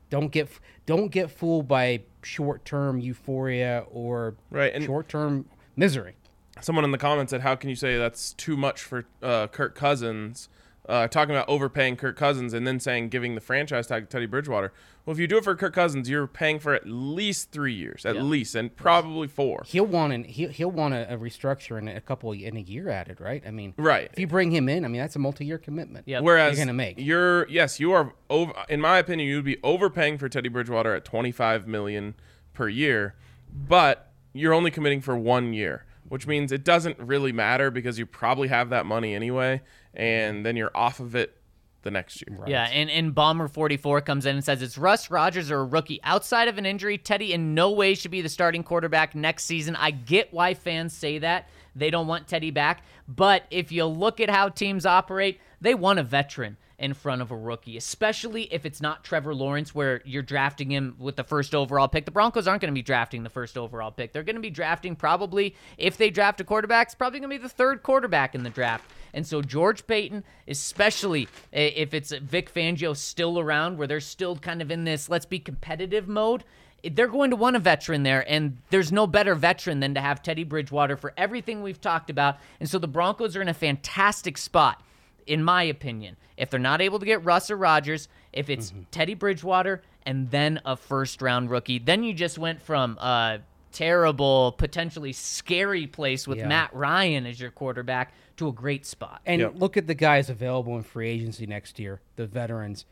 Don't get don't get fooled by short-term euphoria or Right, short-term misery. Someone in the comments said, "How can you say that's too much for uh, Kirk Cousins?" Uh, talking about overpaying Kirk Cousins and then saying giving the franchise tag to Teddy Bridgewater. Well, if you do it for Kirk Cousins, you're paying for at least three years, at least, and probably four. He'll want an he'll, he'll want a, a restructure in a couple in a year added, right? I mean, Right. If you bring him in, I mean that's a multi-year commitment. Yeah. Whereas You're gonna make. You're yes, you are over. In my opinion, you'd be overpaying for Teddy Bridgewater at 25 million per year, but you're only committing for one year, which means it doesn't really matter because you probably have that money anyway, and then you're off of it the next year. Right. Yeah, and, and Bomber 44 comes in and says it's Russ Rodgers or a rookie. Outside of an injury, Teddy in no way should be the starting quarterback next season. I get why fans say that. They don't want Teddy back. But if you look at how teams operate, they want a veteran in front of a rookie, especially if it's not Trevor Lawrence, where you're drafting him with the first overall pick. The Broncos aren't going to be drafting the first overall pick. They're going to be drafting probably, if they draft a quarterback, it's probably going to be the third quarterback in the draft. And so George Paton, especially if it's Vic Fangio still around, where they're still kind of in this let's be competitive mode, they're going to want a veteran there, and there's no better veteran than to have Teddy Bridgewater for everything we've talked about. And so the Broncos are in a fantastic spot, in my opinion. If they're not able to get Russ or Rodgers, if it's mm-hmm. Teddy Bridgewater and then a first round rookie, then you just went from a terrible, potentially scary place with Yeah. Matt Ryan as your quarterback to a great spot. And Yep. look at the guys available in free agency next year, the veterans.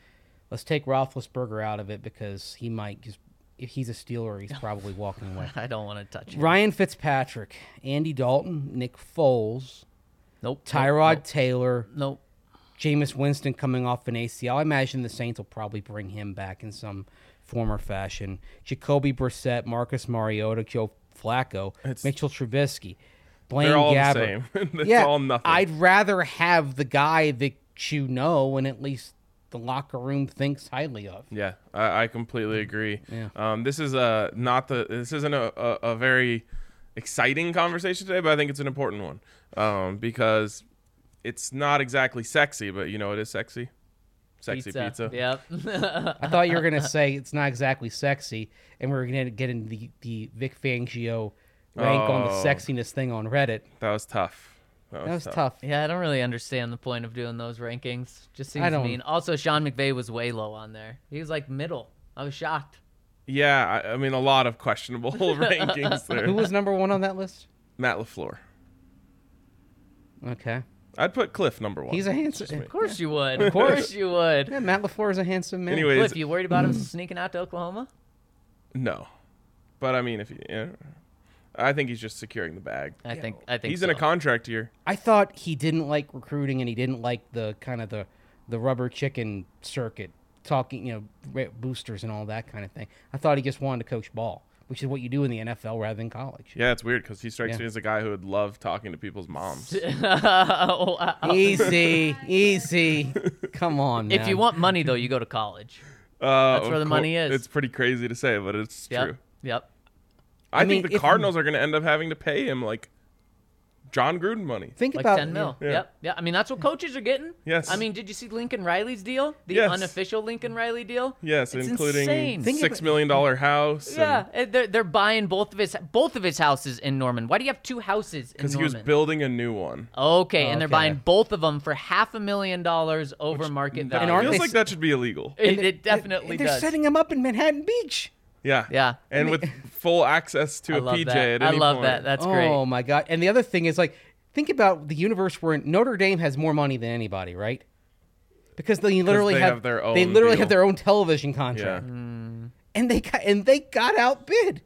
Let's take Roethlisberger out of it because he might just if he's a Steeler, he's probably walking away. I don't want to touch it. Ryan Fitzpatrick, Andy Dalton, Nick Foles, Nope. Tyrod Nope. Taylor, Nope. Jameis Winston coming off an ACL. I imagine the Saints will probably bring him back in some form or fashion. Jacoby Brissett, Marcus Mariota, Joe Flacco, It's- Mitchell Trubisky, Blaine They're all the Gabbert. same. It's yeah, all nothing. I'd rather have the guy that you know and at least the locker room thinks highly of. Yeah, I, I completely agree. Yeah. Um, this is a not the this isn't a, a, a very exciting conversation today, but I think it's an important one um, because it's not exactly sexy, but you know it is sexy. Sexy pizza. Yep. I thought you were gonna say it's not exactly sexy, and we are gonna get into the the Vic Fangio rank on the Oh. sexiness thing on Reddit. That was tough. That was, That was tough. tough. yeah, I don't really understand the point of doing those rankings. Just seems don't- mean. Also, Sean McVay was way low on there. He was like middle. I was shocked. Yeah, I, I mean a lot of questionable rankings there. Who was number one on that list? Matt LaFleur? Okay, I'd put Cliff number one. he's a handsome. Just me. Of course you would. Of course you would. Yeah, Matt LaFleur is a handsome man. Anyways, Cliff, you worried about him mm. sneaking out to Oklahoma? no, but I mean if you, yeah, I think he's just securing the bag. I think. I think He's in a contract year. I thought he didn't like recruiting and he didn't like the kind of the the rubber chicken circuit, talking, you know, boosters and all that kind of thing. I thought he just wanted to coach ball, which is what you do in the NFL rather than college. Yeah, it's weird because he strikes Yeah. me as a guy who would love talking to people's moms. Oh, wow. Easy, easy. Come on, If you want money, though, you go to college. Uh, That's where the cour- money is. It's pretty crazy to say, but it's Yep. true. Yep. I, I mean, think the if- Cardinals are going to end up having to pay him like Jon Gruden money. think Like about ten mil. Yeah. Yep. Yeah. I mean, that's what coaches are getting. Yes. I mean, did you see Lincoln Riley's deal? The Yes. unofficial Lincoln Riley deal. Yes, It's including insane. Think six about- million dollar house. Yeah, and they're, they're buying both of his both of his houses in Norman. Why do you have two houses in Norman? because he was building a new one. okay, and they're Okay. buying both of them for half a million dollars over market value. aren't feels they like that should be illegal. it, it definitely does. they're does. setting him up in Manhattan Beach. Yeah. Yeah. And with full access to I a love PJ that. at I any love point. that. That's oh great. Oh my god! And the other thing is like, think about the universe where Notre Dame has more money than anybody, right? Because they literally they have, have their they literally deal. have their own television Yeah. contract, hmm. and they got and they got outbid.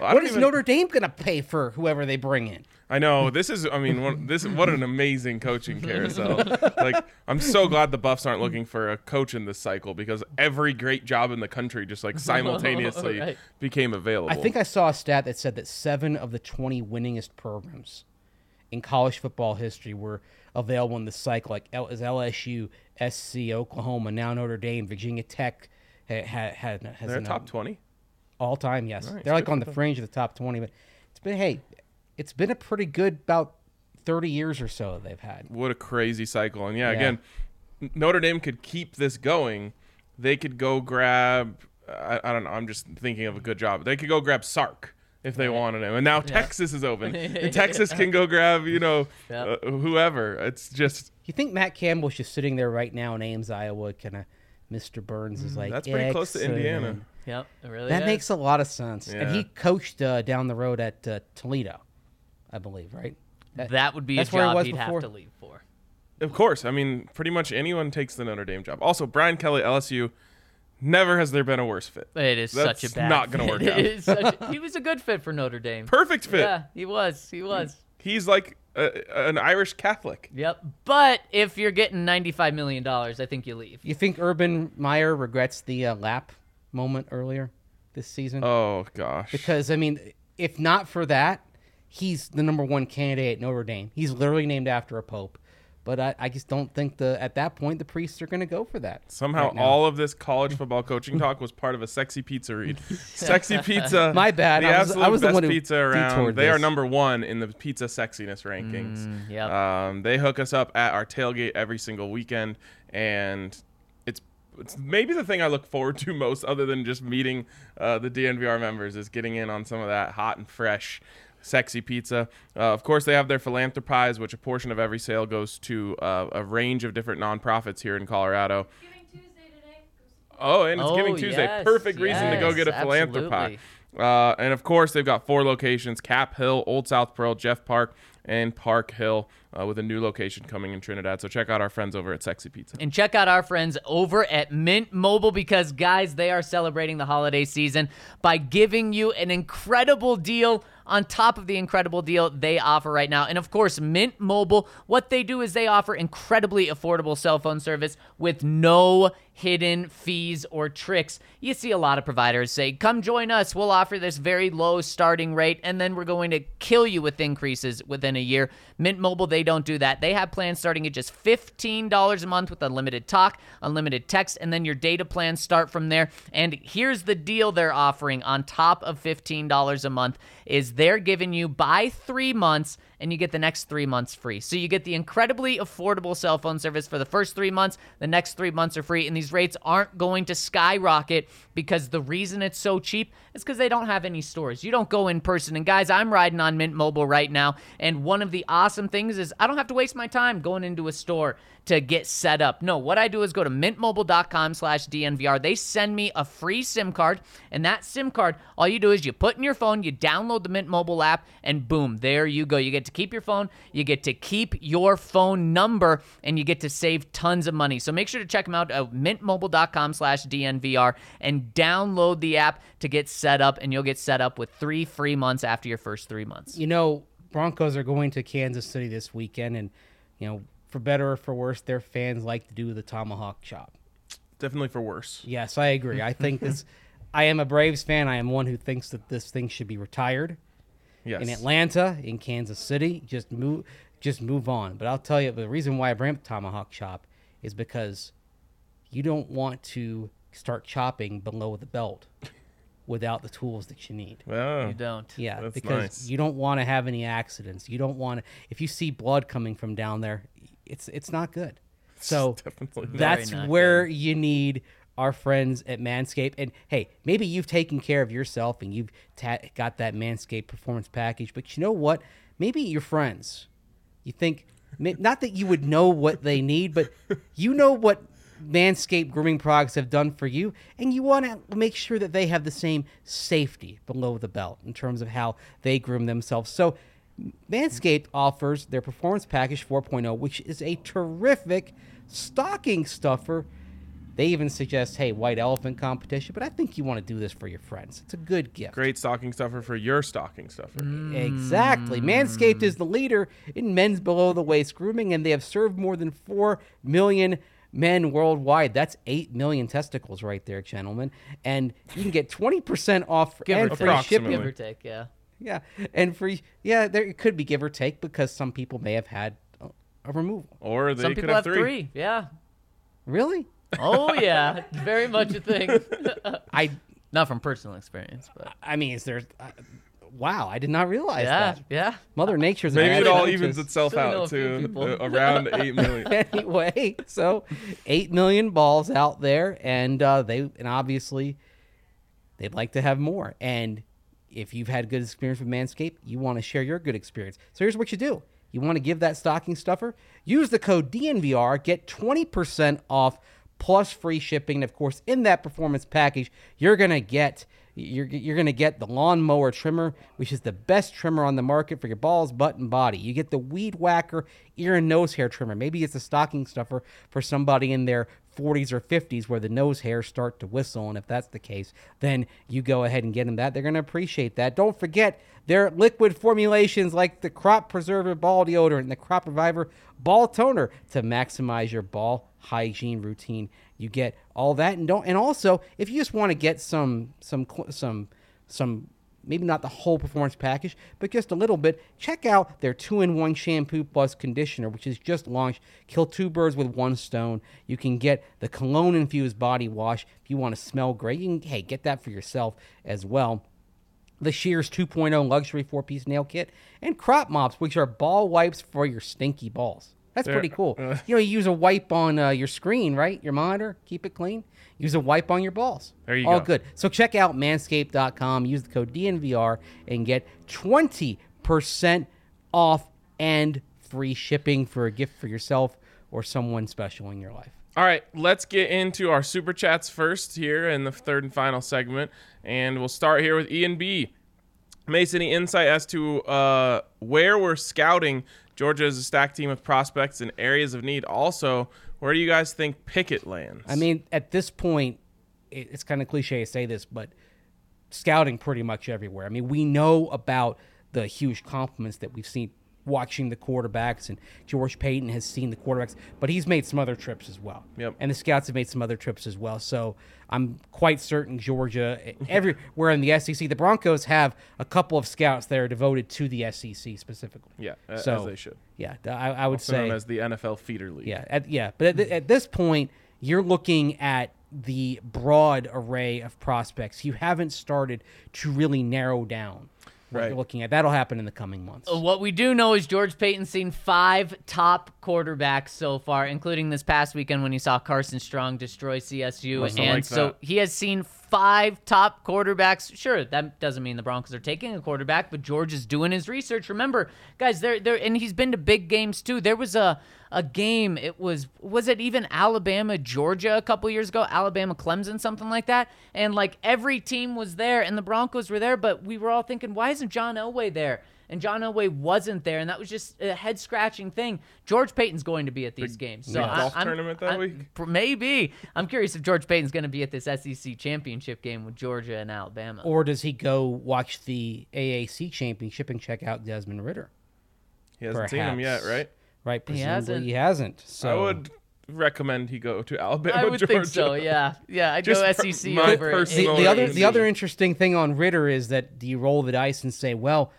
Well, I what don't is even- Notre Dame gonna pay for whoever they bring in? I know this is. I mean, one, this what an amazing coaching carousel. like, I'm so glad the Buffs aren't looking for a coach in this cycle because every great job in the country just like simultaneously Right. became available. I think I saw a stat that said that seven of the 20 winningest programs in college football history were available in the cycle, like L- is LSU, SC, Oklahoma, now Notre Dame, Virginia Tech ha- ha- had has they're top twenty. all time. Yes, Nice, they're like good on the fringe of the top 20, but it's hey, it's been a pretty good about 30 years or so they've had. What a crazy cycle. And yeah, Yeah. again, Notre Dame could keep this going. They could go grab. I, I don't know. I'm just thinking of a good job. They could go grab Sark if they wanted him. And now Texas is open. And Texas can go grab you know Yeah. uh, whoever. It's just You think Matt Campbell's just sitting there right now in Ames, Iowa, kind of Mr. Burns is like Mm, that's pretty close to Indiana. Yep. It really That is. makes a lot of sense. And he coached uh, down the road at uh, Toledo, I believe, right? That- that would be a that's where he job was he'd before. have to leave for. Of course. I mean, pretty much anyone takes the Notre Dame job. Also, Brian Kelly, LSU, never has there been a worse fit. It is such a bad. not gonna fit. work It out. is such a- he was a good fit for Notre Dame. Perfect fit. Yeah, he was. He was. He's like a, an Irish Catholic. Yep. But if you're getting $95 million, I think you leave. You think Urban Meyer regrets the uh, lap moment earlier this season? Oh gosh. Because, I mean, if not for that, he's the number one candidate at Notre Dame. He's literally named after a pope. But I, I just don't think the at that point the priests are going to go for that. Somehow, right all of this college football coaching talk was part of a sexy pizza read. sexy pizza. My bad. The I was- I absolute was the best one pizza around. They are number one in the pizza sexiness rankings. Mm, yep. Um, they hook us up at our tailgate every single weekend, and it's it's maybe the thing I look forward to most, other than just meeting uh, the DNVR members, is getting in on some of that hot and fresh. Sexy pizza. Uh, of course, they have their philanthropies, which a portion of every sale goes to uh, a range of different nonprofits here in Colorado. Giving Tuesday today. Oh, and it's Oh, Giving Tuesday. yes, Perfect reason to go get a philanthropy. Uh, and of course, they've got four locations Cap Hill, Old South Pearl, Jeff Park, and Park Hill, uh, with a new location coming in Trinidad. So check out our friends over at Sexy Pizza. And check out our friends over at Mint Mobile because, guys, they are celebrating the holiday season by giving you an incredible deal on top of the incredible deal they offer right now. And of course, Mint Mobile, what they do is they offer incredibly affordable cell phone service with no hidden fees or tricks. You see a lot of providers say, come join us. We'll offer this very low starting rate, and then we're going to kill you with increases within a year. Mint Mobile, they don't do that. They have plans starting at just $15 a month with unlimited talk, unlimited text, and then your data plans start from there. And here's the deal they're offering on top of $15 a month is they're giving you buy 3 months and you get the next 3 months free. So you get the incredibly affordable cell phone service for the first 3 months, the next 3 months are free and these rates aren't going to skyrocket because the reason it's so cheap is cuz they don't have any stores. You don't go in person and guys, I'm riding on Mint Mobile right now and one of the awesome things is I don't have to waste my time going into a store to get set up. No, what I do is go to mintmobile.com slash DNVR. They send me a free SIM card, and that SIM card, all you do is you put in your phone, you download the Mint Mobile app, and boom, there you go. You get to keep your phone, you get to keep your phone number, and you get to save tons of money. So make sure to check them out at mintmobile.com slash DNVR and download the app to get set up, and you'll get set up with three free months after your first three months. You know, Broncos are going to Kansas City this weekend, and you know, for better or for worse, their fans like to do the tomahawk chop. Definitely for worse. Yes, I agree. I think this. I am a Braves fan. I am one who thinks that this thing should be retired. Yes. In Atlanta, in Kansas City, just move, just move on. But I'll tell you, the reason why I bring up tomahawk chop is because you don't want to start chopping below the belt without the tools that you need. Wow. You don't. Yeah, That's because nice. you don't want to have any accidents. You don't want to. If you see blood coming from down there, it's it's not good. So Definitely that's not where you need our friends at Manscaped. And hey, maybe you've taken care of yourself and you've ta- got that Manscaped performance package. But you know what? Maybe your friends. You think not that you would know what they need, but you know what Manscaped grooming products have done for you, and you want to make sure that they have the same safety below the belt in terms of how they groom themselves. So, Manscaped offers their Performance Package 4.0, which is a terrific stocking stuffer. They even suggest, hey, white elephant competition, but I think you want to do this for your friends. It's a good gift. Great stocking stuffer for your stocking stuffer. Exactly. Manscaped is the leader in men's below the waist grooming, and they have served more than 4 million men worldwide. That's 8 million testicles right there, gentlemen. And you can get 20% off Give or and free shipping. Give or take, yeah. Yeah. And free, yeah, there it could be give or take because some people may have had a, a removal. Or they Some could people have have three. three. Yeah. Really? Oh yeah, very much a thing. I Not from personal experience, but I mean, is there. Uh, wow, I did not realize yeah, that. yeah. Mother Nature's Maybe it all evens itself Still out a to uh, around 8 million. anyway, so eight million balls out there, and uh, they and obviously they'd like to have more. And if you've had good experience with Manscaped, you want to share your good experience. So here's what you do: you want to give that stocking stuffer, use the code DNVR, get twenty percent off plus free shipping. And of course, in that performance package, you're gonna get. You're, you're going to get the lawnmower trimmer, which is the best trimmer on the market for your balls, butt, and body. You get the weed whacker ear and nose hair trimmer. Maybe it's a stocking stuffer for somebody in their 40s or 50s where the nose hairs start to whistle. And if that's the case, then you go ahead and get them that. They're going to appreciate that. Don't forget their liquid formulations like the Crop Preserver Ball Deodorant and the Crop Reviver Ball Toner to maximize your ball hygiene routine. You get all that, and don't. And also, if you just want to get some, some, some, some maybe not the whole performance package, but just a little bit, check out their two in one shampoo plus conditioner, which is just launched. Kill two birds with one stone. You can get the cologne infused body wash if you want to smell great. You can, hey, get that for yourself as well. The Shears 2.0 luxury four piece nail kit, and crop mops, which are ball wipes for your stinky balls. That's pretty cool. uh, you know, you use a wipe on uh, your screen, right? Your monitor, keep it clean. Use a wipe on your balls. There you All go. All good. So check out manscaped.com, use the code DNVR, and get 20% off and free shipping for a gift for yourself or someone special in your life. All right, let's get into our super chats first here in the third and final segment, and we'll start here with Ian B. Mason, any insight as to uh, where we're scouting Georgia as a stacked team of prospects in areas of need? Also, where do you guys think Pickett lands? I mean, at this point, it's kind of cliche to say this, but scouting pretty much everywhere. I mean, we know about the huge compliments that we've seen watching the quarterbacks, and George Paton has seen the quarterbacks, but he's made some other trips as well. Yep. And the scouts have made some other trips as well. So I'm quite certain Georgia, everywhere in the SEC, the Broncos have a couple of scouts that are devoted to the SEC specifically. Yeah, So as they should. Yeah, I, I would Also say known as the NFL feeder league. yeah, at, yeah. But at, th- at this point, you're looking at the broad array of prospects. You haven't started to really narrow down what Right. you're looking at. That'll happen in the coming months. Uh, what we do know is George Paton's seen five top quarterbacks so far, including this past weekend when he saw Carson Strong destroy CSU. Must've And liked so he has seen five top quarterbacks. Sure, that doesn't mean the Broncos are taking a quarterback, but George is doing his research. Remember, guys, there there and he's been to big games too. There was a a game, it was was it even Alabama Georgia a couple years ago, Alabama Clemson something like that, and like every team was there and the Broncos were there, but we were all thinking, why isn't John Elway there? And John Elway wasn't there, and that was just a head scratching thing. George Paton's going to be at these games, so I, golf I'm- tournament that I'm- week? Maybe I'm curious if George Paton's going to be at this SEC championship game with Georgia and Alabama. Or does he go watch the AAC championship and check out Desmond Ridder? He hasn't seen him yet, Perhaps. right? Right, He hasn't. he hasn't. So I would recommend he go to Alabama, I would Georgia. think so. Yeah, yeah. I'd Just go SEC my over. personal the, the other the other interesting thing on Ridder is that do you roll the dice and say, well,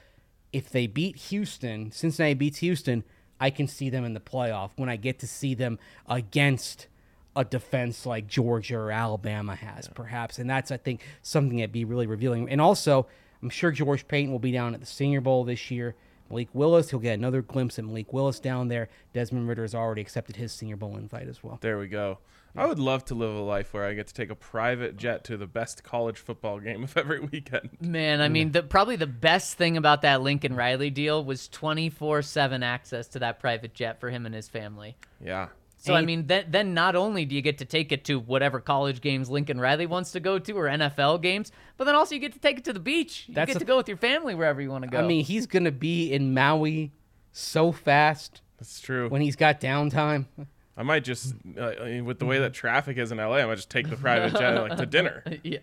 if they beat Houston, Cincinnati beats Houston, I can see them in the playoff when I get to see them against a defense like Georgia or Alabama has, perhaps. And that's I think something that'd be really revealing. And also, I'm sure George Paton will be down at the Senior Bowl this year. Malik Willis, he'll get another glimpse at Malik Willis down there. Desmond Ridder has already accepted his Senior Bowl invite as well. There we go. I would love to live a life where I get to take a private jet to the best college football game of every weekend. Man, I mean, the, probably the best thing about that Lincoln Riley deal was 24 7 access to that private jet for him and his family. Yeah. So, I mean, then, then not only do you get to take it to whatever college games Lincoln Riley wants to go to or NFL games, but then also you get to take it to the beach. You That's get a- to go with your family wherever you want to go. I mean, he's going to be in Maui so fast That's true. when he's got downtime. I might just, uh, with the way that traffic is in LA, I might just take the private jet like to dinner. yeah.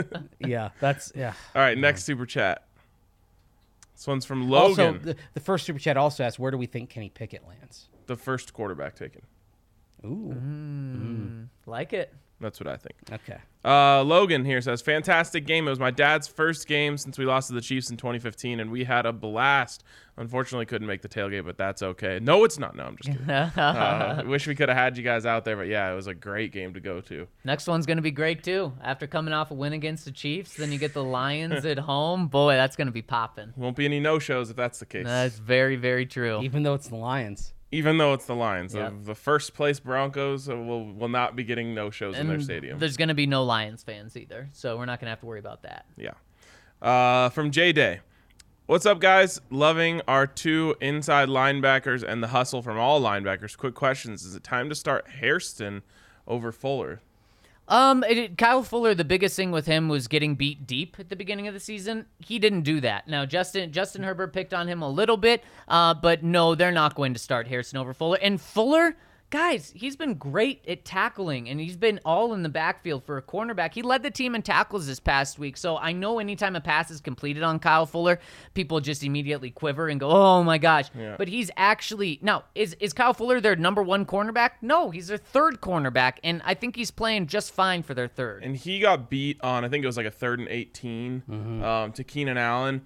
yeah, that's yeah. All right, next super chat. This one's from Also, Logan, the, the first super chat also asked, "Where do we think Kenny Pickett lands?" the first quarterback taken. Ooh, like it. That's what I think. okay. Uh, Logan here says, "Fantastic game. It was my dad's first game since we lost to the Chiefs in 2015, and we had a blast. Unfortunately, couldn't make the tailgate, but that's okay. No, it's not. No, I'm just kidding. uh, wish we could have had you guys out there, but yeah, it was a great game to go to. Next one's going to be great, too. After coming off a win against the Chiefs, then you get the Lions at home. Boy, that's going to be popping. Won't be any no shows if that's the case. That's very, very true. Even though it's the Lions, Even though it's the Lions, Yep. the, the first place Broncos will will not be getting no shows in their stadium. There's going to be no Lions fans either, so we're not going to have to worry about that. Yeah. Uh, from J Day. What's up, guys? Loving our two inside linebackers and the hustle from all linebackers. Quick questions. Is it time to start Hairston over Fuller? Um, it, Kyle Fuller, the biggest thing with him was getting beat deep at the beginning of the season. He didn't do that. Now, Justin Justin Herbert picked on him a little bit, uh, but no, they're not going to start Harrison over Fuller. And Fuller, guys, he's been great at tackling, and he's been all in the backfield for a cornerback. He led the team in tackles this past week, so I know anytime a pass is completed on Kyle Fuller, people just immediately quiver and go, "Oh my gosh!" Yeah. But he's actually now is is Kyle Fuller their number one cornerback? No, he's their third cornerback, and I think he's playing just fine for their third. And he got beat on, I think it was like a third and 18 um, to Keenan Allen.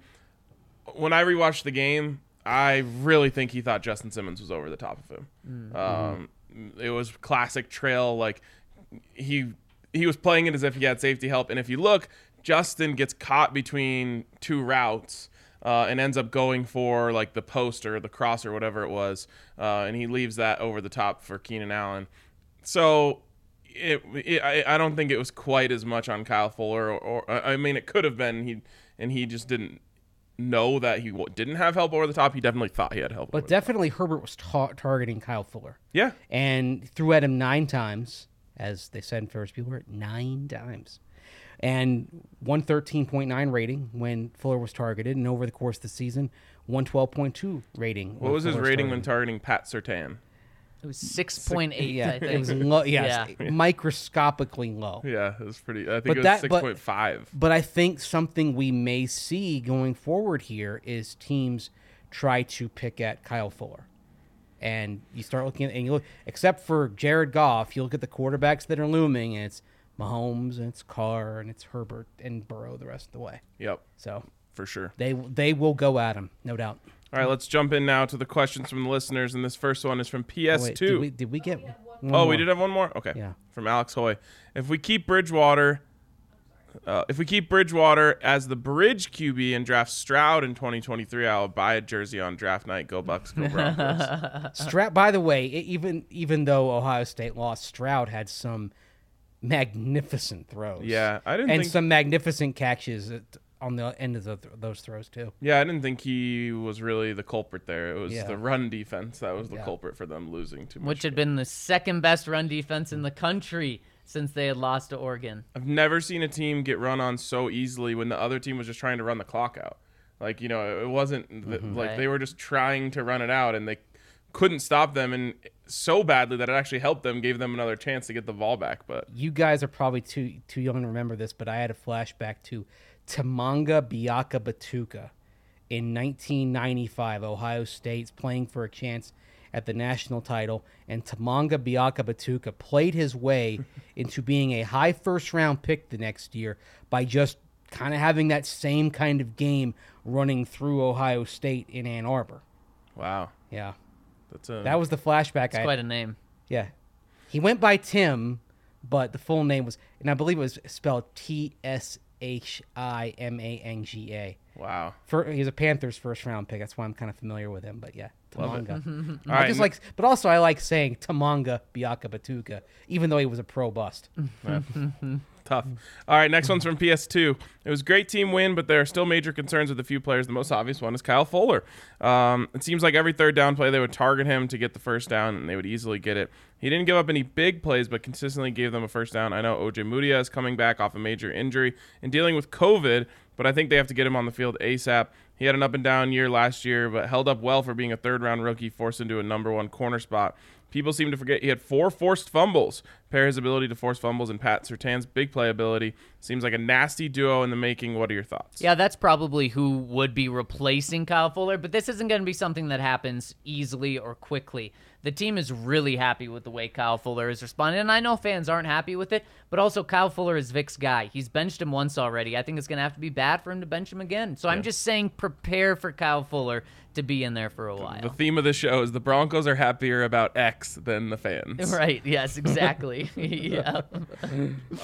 When I rewatched the game, I really think he thought Justin Simmons was over the top of him. Um, it was classic trail. Like he he was playing it as if he had safety help. And if you look, Justin gets caught between two routes. Uh, and ends up going for like the post or the cross or whatever it was, uh, and he leaves that over the top for Keenan Allen. So it, it I, I don't think it was quite as much on Kyle Fuller, or, or I mean, it could have been he, and he just didn't know that he didn't have help over the top. He definitely thought he had help. but over the- definitely Herbert was ta- targeting Kyle Fuller yeah, and threw at him nine times, as they said in Ferris Bueller, nine times, and one thirteen point nine rating when Fuller was targeted, and over the course of the season, one twelve point two rating. what was his rating when targeting Pat Surtain? It was mm, six point eight. Yeah, I think. it was low. Yes, Yeah. microscopically low. Yeah, it was pretty. I think But it was that- six but- point. But I think something we may see going forward here is teams try to pick at Kyle Fuller. And you start looking at and you look except for Jared Goff, you look at the quarterbacks that are looming and it's Mahomes and it's Carr and it's Herbert and Burrow the rest of the way. Yep, So for sure. they they will go at him, no doubt. All right, let's jump in now to the questions from the listeners, and this first one is from Oh, PS2. wait, did we did we get Oh, we more? did have one more. Okay. Yeah. From Alex Hoy. If we keep Bridgewater, uh, if we keep Bridgewater as the bridge QB and draft Stroud in 2023, I'll buy a jersey on draft night. Go Bucks, go Broncos. Stroud. By the way, e- even even though Ohio State lost, Stroud had some magnificent throws. yeah, I didn't and think. some magnificent catches at, on the end of the, those throws too. yeah, I didn't think he was really the culprit there. It was Yeah. the run defense that was the Yeah. culprit for them losing too much. Which had been the second best run defense in the country since they had lost to Oregon. I've never seen a team get run on so easily when the other team was just trying to run the clock out. Like you know, it wasn't th- mm-hmm. like Right. they were just trying to run it out, and they couldn't stop them, and so badly that it actually helped them, gave them another chance to get the ball back. But You guys are probably too too young to remember this, but I had a flashback to Tshimanga Biakabutuka in 1995. Ohio State's playing for a chance at the national title, and Tshimanga Biakabutuka played his way into being a high first round pick the next year by just kind of having that same kind of game running through Ohio State in Ann Arbor. wow, Yeah, that's a that was the flashback. It's I, quite a name. yeah. He went by Tim, but the full name was, and I believe it was spelled T S H I M A N G A. wow. For he was a Panthers first round pick. That's why I'm kind of familiar with him. But yeah, Tshimanga. All I right, just like, but also I like saying Tamanga Biaka Batuka, even though he was a pro bust. Tough. All right, next one's from PS2. It was great team win, but there are still major concerns with a few players. The most obvious one is Kyle Fuller. Um, it seems like every third down play they would target him to get the first down, and they would easily get it. He didn't give up any big plays, but consistently gave them a first down. I know Ojemudia is coming back off a major injury and dealing with COVID, but I think they have to get him on the field ASAP. He had an up and down year last year, but held up well for being a third round rookie, forced into a number one corner spot. People seem to forget he had four forced fumbles. Pair his ability to force fumbles and Pat Surtain's big playability. Seems like a nasty duo in the making. What are your thoughts? Yeah, that's probably who would be replacing Kyle Fuller, but this isn't going to be something that happens easily or quickly. The team is really happy with the way Kyle Fuller is responding, and I know fans aren't happy with it, but also Kyle Fuller is Vic's guy. He's benched him once already. I think it's going to have to be bad for him to bench him again. So I'm just saying prepare for Kyle Fuller to be in there for a while. The theme of the show is the Broncos are happier about X than the fans. Right. Yes. Exactly. yeah.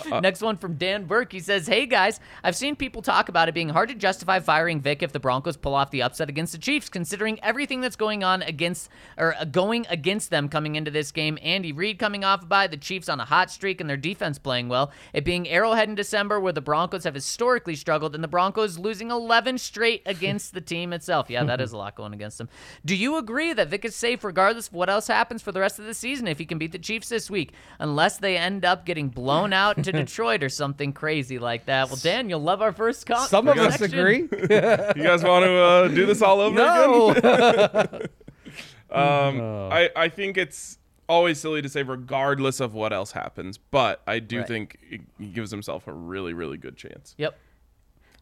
Next one from Dan Burke. He says, "Hey guys, I've seen people talk about it being hard to justify firing Vic if the Broncos pull off the upset against the Chiefs, considering everything that's going on against or uh, going against them coming into this game. Andy Reid coming off bye the Chiefs on a hot streak and their defense playing well. It being Arrowhead in December, where the Broncos have historically struggled, and the Broncos losing 11 straight against the team itself. Yeah, that is a lot going against them. Do you agree that Vic is safe regardless of what else happens for the rest of the season if he can beat the Chiefs this week, unless they end up getting blown out to Detroit or something crazy like that? Well, Dan, you'll love our first com- Some of us agree. You guys want to uh, do this all over again? no. Um, Oh. I, I think it's always silly to say regardless of what else happens, but I do Right. think he he gives himself a really, really good chance. Yep.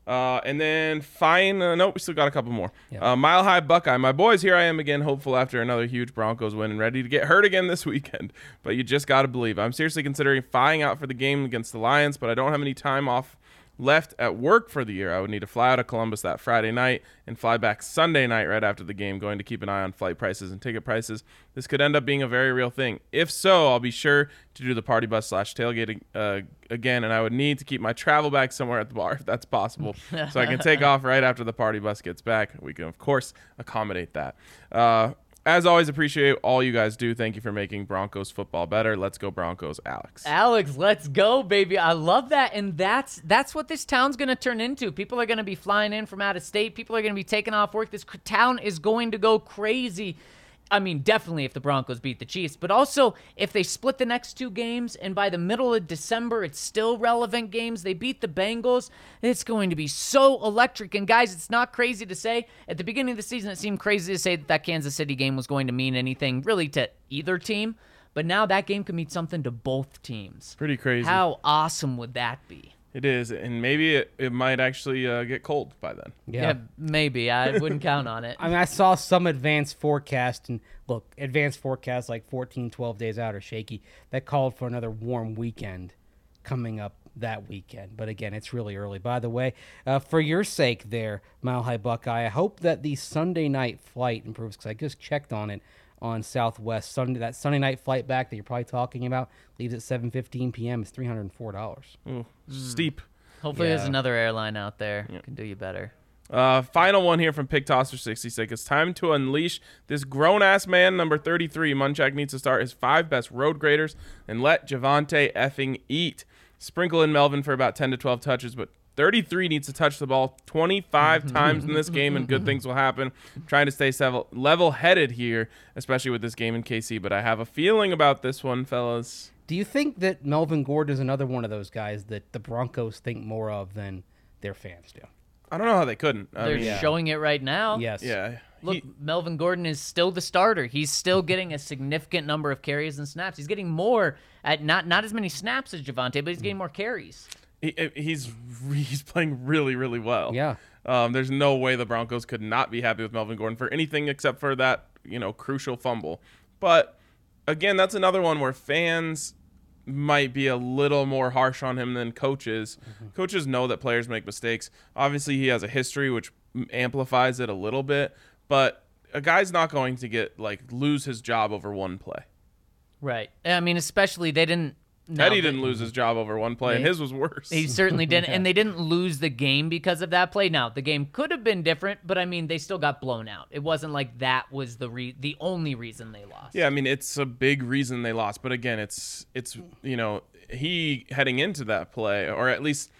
Uh, and then fine. Uh, nope, we still got a couple more. Yeah. Uh, Mile High Buckeye. My boys, here I am again, hopeful after another huge Broncos win and ready to get hurt again this weekend. But you just got to believe. I'm seriously considering flying out for the game against the Lions, but I don't have any time off left at work for the year. I would need to fly out of Columbus that Friday night and fly back Sunday night right after the game, going to keep an eye on flight prices and ticket prices. This could end up being a very real thing. If so, I'll be sure to do the party bus slash tailgating uh, again, and I would need to keep my travel bag somewhere at the bar if that's possible, so I can take off right after the party bus gets back. We can, of course, accommodate that. Uh, as always, appreciate all you guys do. Thank you for making Broncos football better. Let's go Broncos, Alex. Alex, let's go, baby. I love that. And that's that's what this town's going to turn into. People are going to be flying in from out of state. People are going to be taking off work. This town is going to go crazy. I mean, definitely if the Broncos beat the Chiefs, but also if they split the next two games and by the middle of December it's still relevant games, they beat the Bengals, it's going to be so electric. And guys, it's not crazy to say. At the beginning of the season, it seemed crazy to say that that Kansas City game was going to mean anything really to either team. But now that game could mean something to both teams. Pretty crazy. How awesome would that be? It is, and maybe it, it might actually uh, get cold by then. Yeah, maybe. I wouldn't count on it. I mean, I saw some advanced forecast, and look, advanced forecast like 14, 12 days out are shaky. That called for another warm weekend coming up that weekend. But again, it's really early. By the way, uh, for your sake there, Mile High Buckeye, I hope that the Sunday night flight improves because I just checked on it on Southwest Sunday. That Sunday night flight back that you're probably talking about leaves at 7:15 p.m. is $304. Ooh, steep. Hopefully, there's another airline out there can do you better. Uh, final one here from Pig Tosser 66. It's time to unleash this grown ass man, number 33. Munchak needs to start his five best road graders and let Javonte effing eat. Sprinkle in Melvin for about 10 to 12 touches, but 33 needs to touch the ball 25 mm-hmm. times in this game, and good mm-hmm. things will happen. trying to stay level headed here, especially with this game in KC, but I have a feeling about this one, fellas. Do you think that Melvin Gordon is another one of those guys that the Broncos think more of than their fans do? I don't know how they couldn't. I They're mean, showing it right now. Yes. yeah. Look, he- Melvin Gordon is still the starter. He's still getting a significant number of carries and snaps. He's getting more at not not as many snaps as Javonte, but he's getting mm. more carries. He, uh, he's he's playing really really well. Yeah. Um, there's no way the Broncos could not be happy with Melvin Gordon for anything except for that you know crucial fumble. But again, that's another one where fans might be a little more harsh on him than coaches. Coaches know that players make mistakes. Obviously, he has a history which amplifies it a little bit, but a guy's not going to get like lose his job over one play. Right. I mean, especially they didn't. No, Teddy didn't lose his job over one play, and his was worse. He certainly didn't, and they didn't lose the game because of that play. Now the game could have been different, but I mean, they still got blown out. It wasn't like that was the re- the only reason they lost. Yeah, I mean it's a big reason they lost, but again, it's it's you know he heading into that play, or at least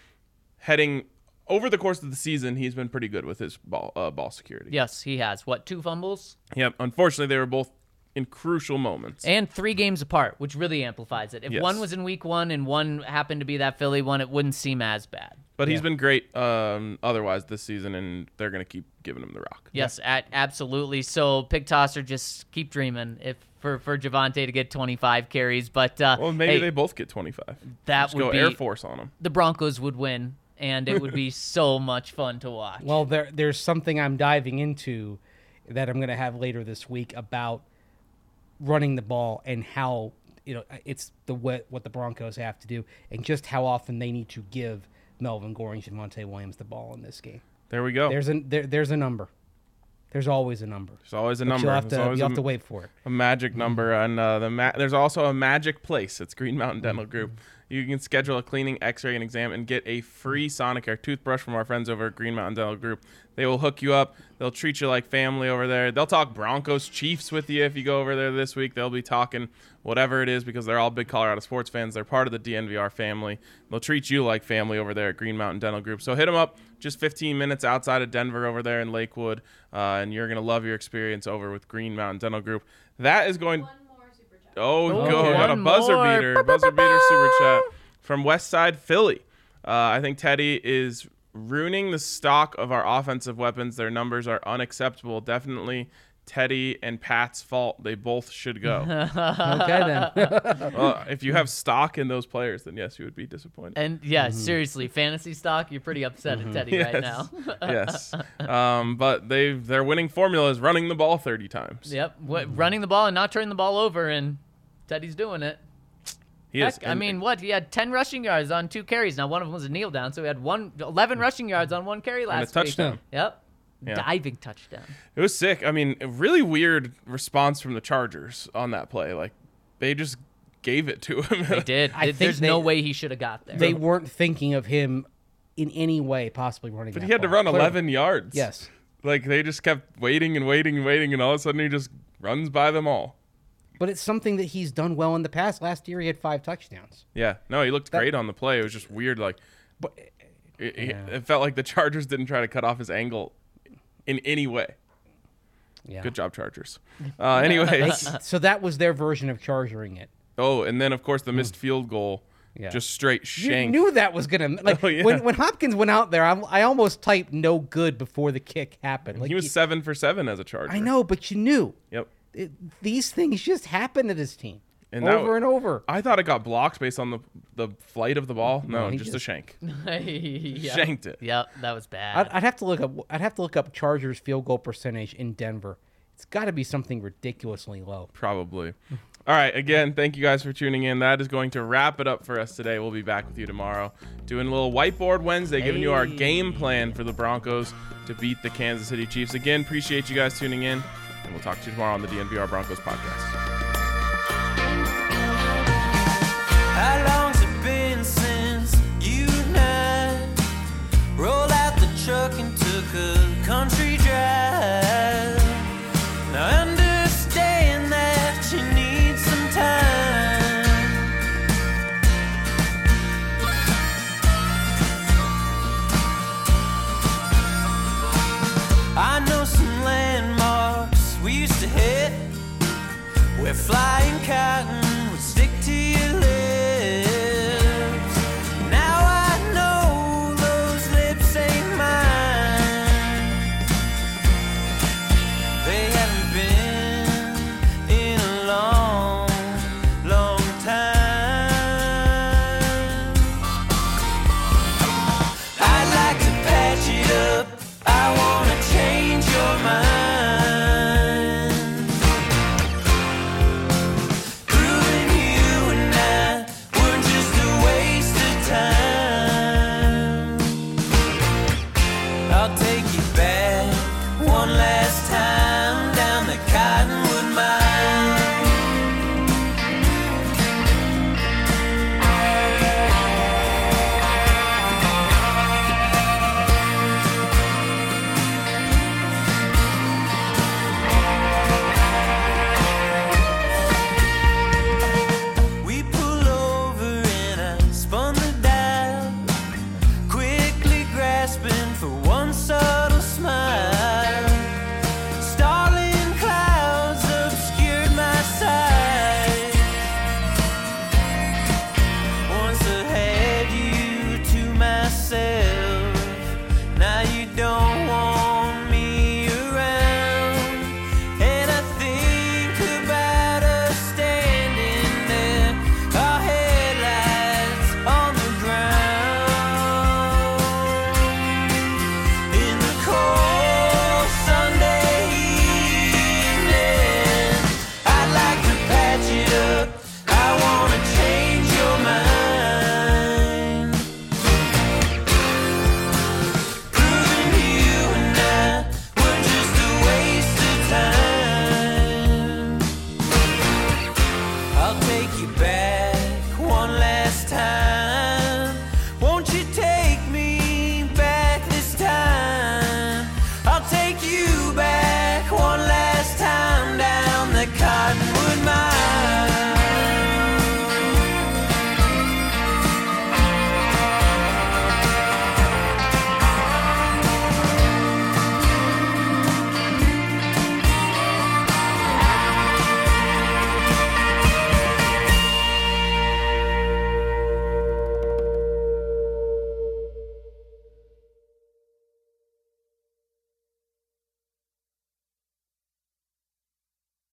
heading over the course of the season, he's been pretty good with his ball uh, ball security. Yes, he has. What two fumbles Yep. Unfortunately, they were both in crucial moments. and three games apart, which really amplifies it. If Yes. one was in week one and one happened to be that Philly one, it wouldn't seem as bad. but he's been great um, otherwise this season, and they're gonna keep giving him the rock. Yes, at, absolutely. So pig tosser, just keep dreaming if for for Javonte to get 25 carries, but uh, Well, maybe hey, they both get 25. that Just would go be Air Force on them. the Broncos would win, and it would be so much fun to watch. Well, there there's something I'm diving into that I'm going to have later this week about running the ball and how you know it's the what, what the Broncos have to do and just how often they need to give Melvin Gordon and Javonte Williams the ball in this game. There we go. There's, a there, there's a number. There's always a number. There's always a But number. You'll have to you'll a- have to wait for it. a magic number and uh, the ma- there's also a magic place it's green mountain dental group you can schedule a cleaning x-ray and exam and get a free sonicare toothbrush from our friends over at green mountain dental group they will hook you up. They'll treat you like family over there. They'll talk broncos chiefs with you if you go over there this week. They'll be talking whatever it is because they're all big colorado sports fans. They're part of the dnvr family. They'll treat you like family over there at green mountain dental group. So hit them up. Just 15 minutes outside of denver over there in lakewood uh, and you're going to love your experience over with green mountain dental group. That is going Oh, Oh, go! What a buzzer more. beater! Buzzer beater super chat from West Side Philly. Uh, I think Teddy is ruining the stock of our offensive weapons. Their numbers are unacceptable. Definitely Teddy and Pat's fault. They both should go. Okay then. well, if you have stock in those players, then yes, you would be disappointed. and yeah, seriously, fantasy stock, you're pretty upset at Teddy right now. yes, um, but they their winning formula is running the ball thirty times. yep, w- running the ball and not turning the ball over, and Teddy's doing it. He is. I mean, what? He had 10 rushing yards on two carries. Now, one of them was a kneel down, so he had one, 11 rushing yards on one carry last a week. touchdown. Yep. Yeah. Diving touchdown. It was sick. I mean, a really weird response from the Chargers on that play. Like they just gave it to him. They did. I think There's they- no way he should have got there. they weren't thinking of him in any way possibly running. but that he had to ball. run Clearly. 11 yards. Yes. Like they just kept waiting and waiting and waiting, and all of a sudden he just runs by them all. But it's something that he's done well in the past. Last year he had five touchdowns. Yeah. No, he looked great on the play. It was just weird. Like, But it, it- Yeah. it felt like the Chargers didn't try to cut off his angle in any way. yeah. Good job, Chargers. Uh, anyways, so that was their version of charging it. oh, and then of course the missed field goal, Yeah. just straight You shank. knew that was gonna like Oh, yeah. when when Hopkins went out there. I, I almost typed no good before the kick happened. Like he was you- seven for seven as a Charger. I know, but you knew Yep. It, these things just happen to this team. And that over and over. I thought it got blocked based on the the flight of the ball. No, he just, a shank. Yep. Shanked it. Yep, that was bad. I'd, I'd have to look up. I'd have to look up Chargers field goal percentage in Denver. It's got to be something ridiculously low. Probably. All right. Again, thank you guys for tuning in. That is going to wrap it up for us today. We'll be back with you tomorrow, doing a little whiteboard Wednesday, giving you our game plan for the Broncos to beat the Kansas City Chiefs. Again, appreciate you guys tuning in, and we'll talk to you tomorrow on the DNVR Broncos podcast.